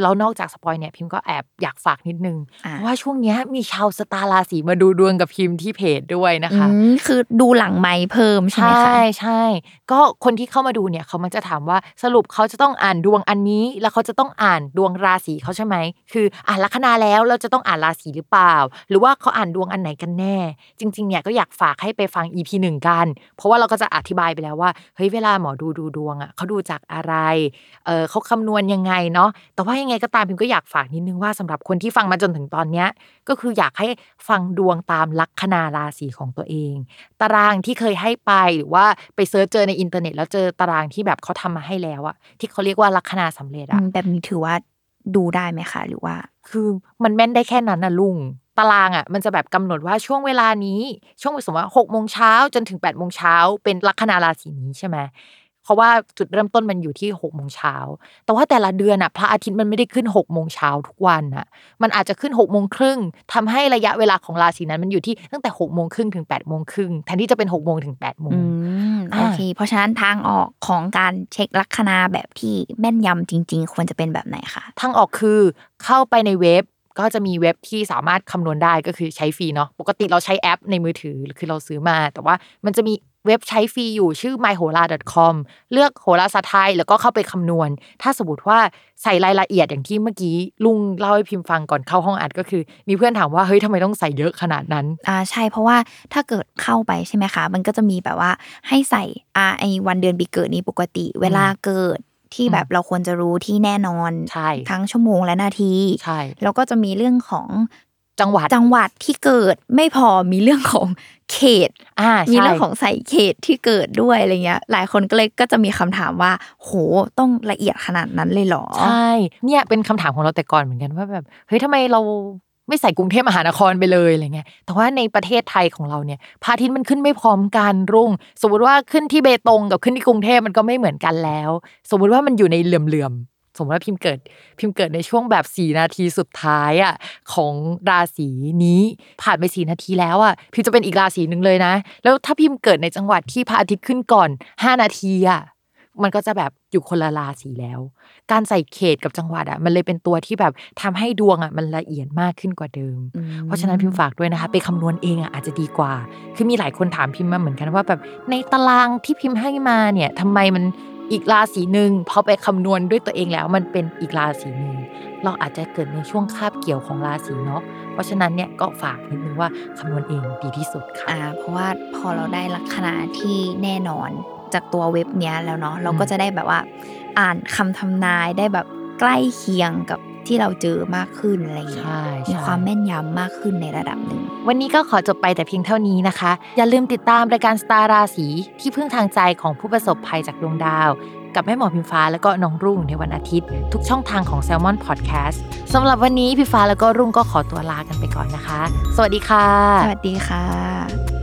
แล้วนอกจากสปอยเนี่ยพิมพ์ก็แอบอยากฝากนิดนึงอ่าเพราะว่าช่วงเนี้ยมีชาวสตาร์ราศีมาดูดวงกับพิมพ์ที่เพจด้วยนะคะอืมคือดูหลังไม้เพิ่มใช่ไหมใช่คะใช่ก็คนที่เข้ามาดูเนี่ยเขามันจะถามว่าสรุปเขาจะต้องอ่านดวงอันนี้ แล้วเขาจะต้องอ่านดวงราศีเขาใช่ไหมคืออ่านลัคนาแล้วเราจะต้องอ่านราศีหรือเปล่า หรือว่าเขาอ่านดวงอันไหนกันแน่ จริงๆเนี่ยก็อยากฝากให้ไปฟัง EP หนึ่งกัน เพราะว่าเราก็จะอธิบายไปแล้วว่าเฮ้ยเวลาหมอดูดูดวงอะเขาดูจากอะไรเออเขาคำนวณยังไงเนาะแต่ว่ายังไงก็ตามพิมก็อยากฝากนิดนึงว่าสำหรับคนที่ฟังมาจนถึงตอนเนี้ยก็คืออยากให้ฟังดวงตามลัคนาราศีของตัวเอง ตารางที่เคยให้ไปหรือว่าไป search เจอในอินเทอร์เน็ต แล้วเจอตารางที่แบบเขาทำมาให้แล้วอะที่เขาเรียกว่าลัคนาสำเร็จอือะแบบนี้ถือว่าดูได้ไหมคะ หรือว่า คือมันแม่นได้แค่นั้นนะลุงตารางอะมันจะแบบกำหนดว่าช่วงเวลานี้ ช่วงสมมติว่าหกโมงเช้าจนถึงแปดโมงเช้าเป็นลัคนาราศีนี้ใช่ไหม เพราะว่าจุดเริ่มต้นมันอยู่ที่หกโมงเช้าแต่ว่าแต่ละเดือนอะพระอาทิตย์มันไม่ได้ขึ้นหกโมงเช้าทุกวันอะมันอาจจะขึ้นหกโมงครึ่งทำให้ระยะเวลาของราศีนั้นมันอยู่ที่ตั้งแต่หกโมงครึ่งถึงแปดโมงครึ่งแทนที่จะเป็นหกโมงถึงแปดโมอืงมอ่าโอเค เพราะฉะนั้นทางออกของการเช็คลัคนาแบบที่แม่นยำจริง ๆ ควรจะเป็นแบบไหนคะทางออกคือเข้าไปในเว็บก็จะมีเว็บที่สามารถคำนวณได้ก็คือใช้ฟรีเนาะปกติเราใช้แอปในมือถือคือเราซื้อมา แต่ว่ามันจะมี เว็บใช้ฟรีอยู่ชื่อ myhola.com เลือกโหราศาสตร์ไทยแล้วก็เข้าไปคำนวณ ถ้าสมมติว่าใส่รายละเอียดอย่างที่เมื่อกี้ลุงเล่าให้พิมพ์ฟังก่อนเข้าห้องอัดก็คือ มีเพื่อนถามว่าเฮ้ยทำไมต้องใส่เยอะขนาดนั้นอ่าใช่เพราะว่าถ้าเกิดเข้าไปใช่ไหมคะ มันก็จะมีแบบว่าให้ใส่อ่าไอวันเดือนปีเกิดนี้ปกติ เวลาเกิดที่แบบเราควรจะรู้ที่แน่นอนใช่ทั้งชั่วโมงและนาทีใช่แล้วก็จะมีเรื่องของ จังหวัดจังหวัดที่เกิดไม่พอมีเรื่องของเขตอ่ามีใช่เรื่องของใส่เขตที่เกิดด้วยอะไรเงี้ย หลายคนก็เลยก็จะมีคำถามว่า โหต้องละเอียดขนาดนั้นเลยเหรอใช่เนี่ยเป็นคำถามของเราแต่ก่อนเหมือนกันว่าแบบเฮ้ยทำไมเราไม่ใส่กรุงเทพมหานครไปเลยอะไรเงี้ย แต่ว่าในประเทศไทยของเราเนี่ยพระอาทิตย์มันขึ้นไม่พร้อมกันรุ่ง สมมติว่าขึ้นที่เบตงกับขึ้นที่กรุงเทพมันก็ไม่เหมือนกันแล้ว สมมุติว่ามันอยู่ในเหลื่อมๆ สมมติว่าพิมพ์เกิดพิมพ์เกิดในช่วงแบบสี่นาทีสุดท้ายอะของราศีนี้ผ่านไปสี่นาทีแล้วอะพิมพ์จะเป็นอีกราศีหนึ่งเลยนะ แล้วถ้าพิมพ์เกิดในจังหวัดที่พระอาทิตย์ขึ้นก่อนห้านาทีอะมันก็จะแบบอยู่คนละราศีแล้ว การใส่เขตกับจังหวัดอะมันเลยเป็นตัวที่แบบทำให้ดวงอะมันละเอียดมากขึ้นกว่าเดิมอืมเพราะฉะนั้นพิมพ์ฝากด้วยนะคะ ไปคำนวณเองอะอาจจะดีกว่า คือมีหลายคนถามพิมพ์มาเหมือนกันว่าแบบในตารางที่พิมพ์ให้มาเนี่ยทำไมมัน อีกราศีหนึ่งพอไปคำนวณด้วยตัวเองแล้วมันเป็นอีกราศีหนึ่งเราอาจจะเกิดในช่วงคาบเกี่ยวของราศีเนาะเพราะฉะนั้นเนี่ยก็ฝากนิดนึงว่าคำนวณเองดีที่สุดค่ะอ่าเพราะว่าพอเราได้ลักษณะที่แน่นอนจากตัวเว็บเนี้ยแล้วเนาะเราก็จะได้แบบว่า อ่านคำทำนายได้แบบใกล้เคียงกับ ที่เราเจอมากขึ้นอะไรอย่างเงี้ยใช่มีใช่ความแม่นยำมากขึ้นในระดับหนึ่ง วันนี้ก็ขอจบไปแต่เพียงเท่านี้นะคะ อย่าลืมติดตามรายการสตาร์ราศีที่พึ่งทางใจของผู้ประสบภัยจากดวงดาว กับแม่หมอพิมฟ้าแล้วก็น้องรุ่งในวันอาทิตย์ ทุกช่องทางของ Salmon Podcast สำหรับวันนี้พี่ฟ้าแล้วก็รุ่งก็ขอตัวลากันไปก่อนนะคะ สวัสดีค่ะ สวัสดีค่ะ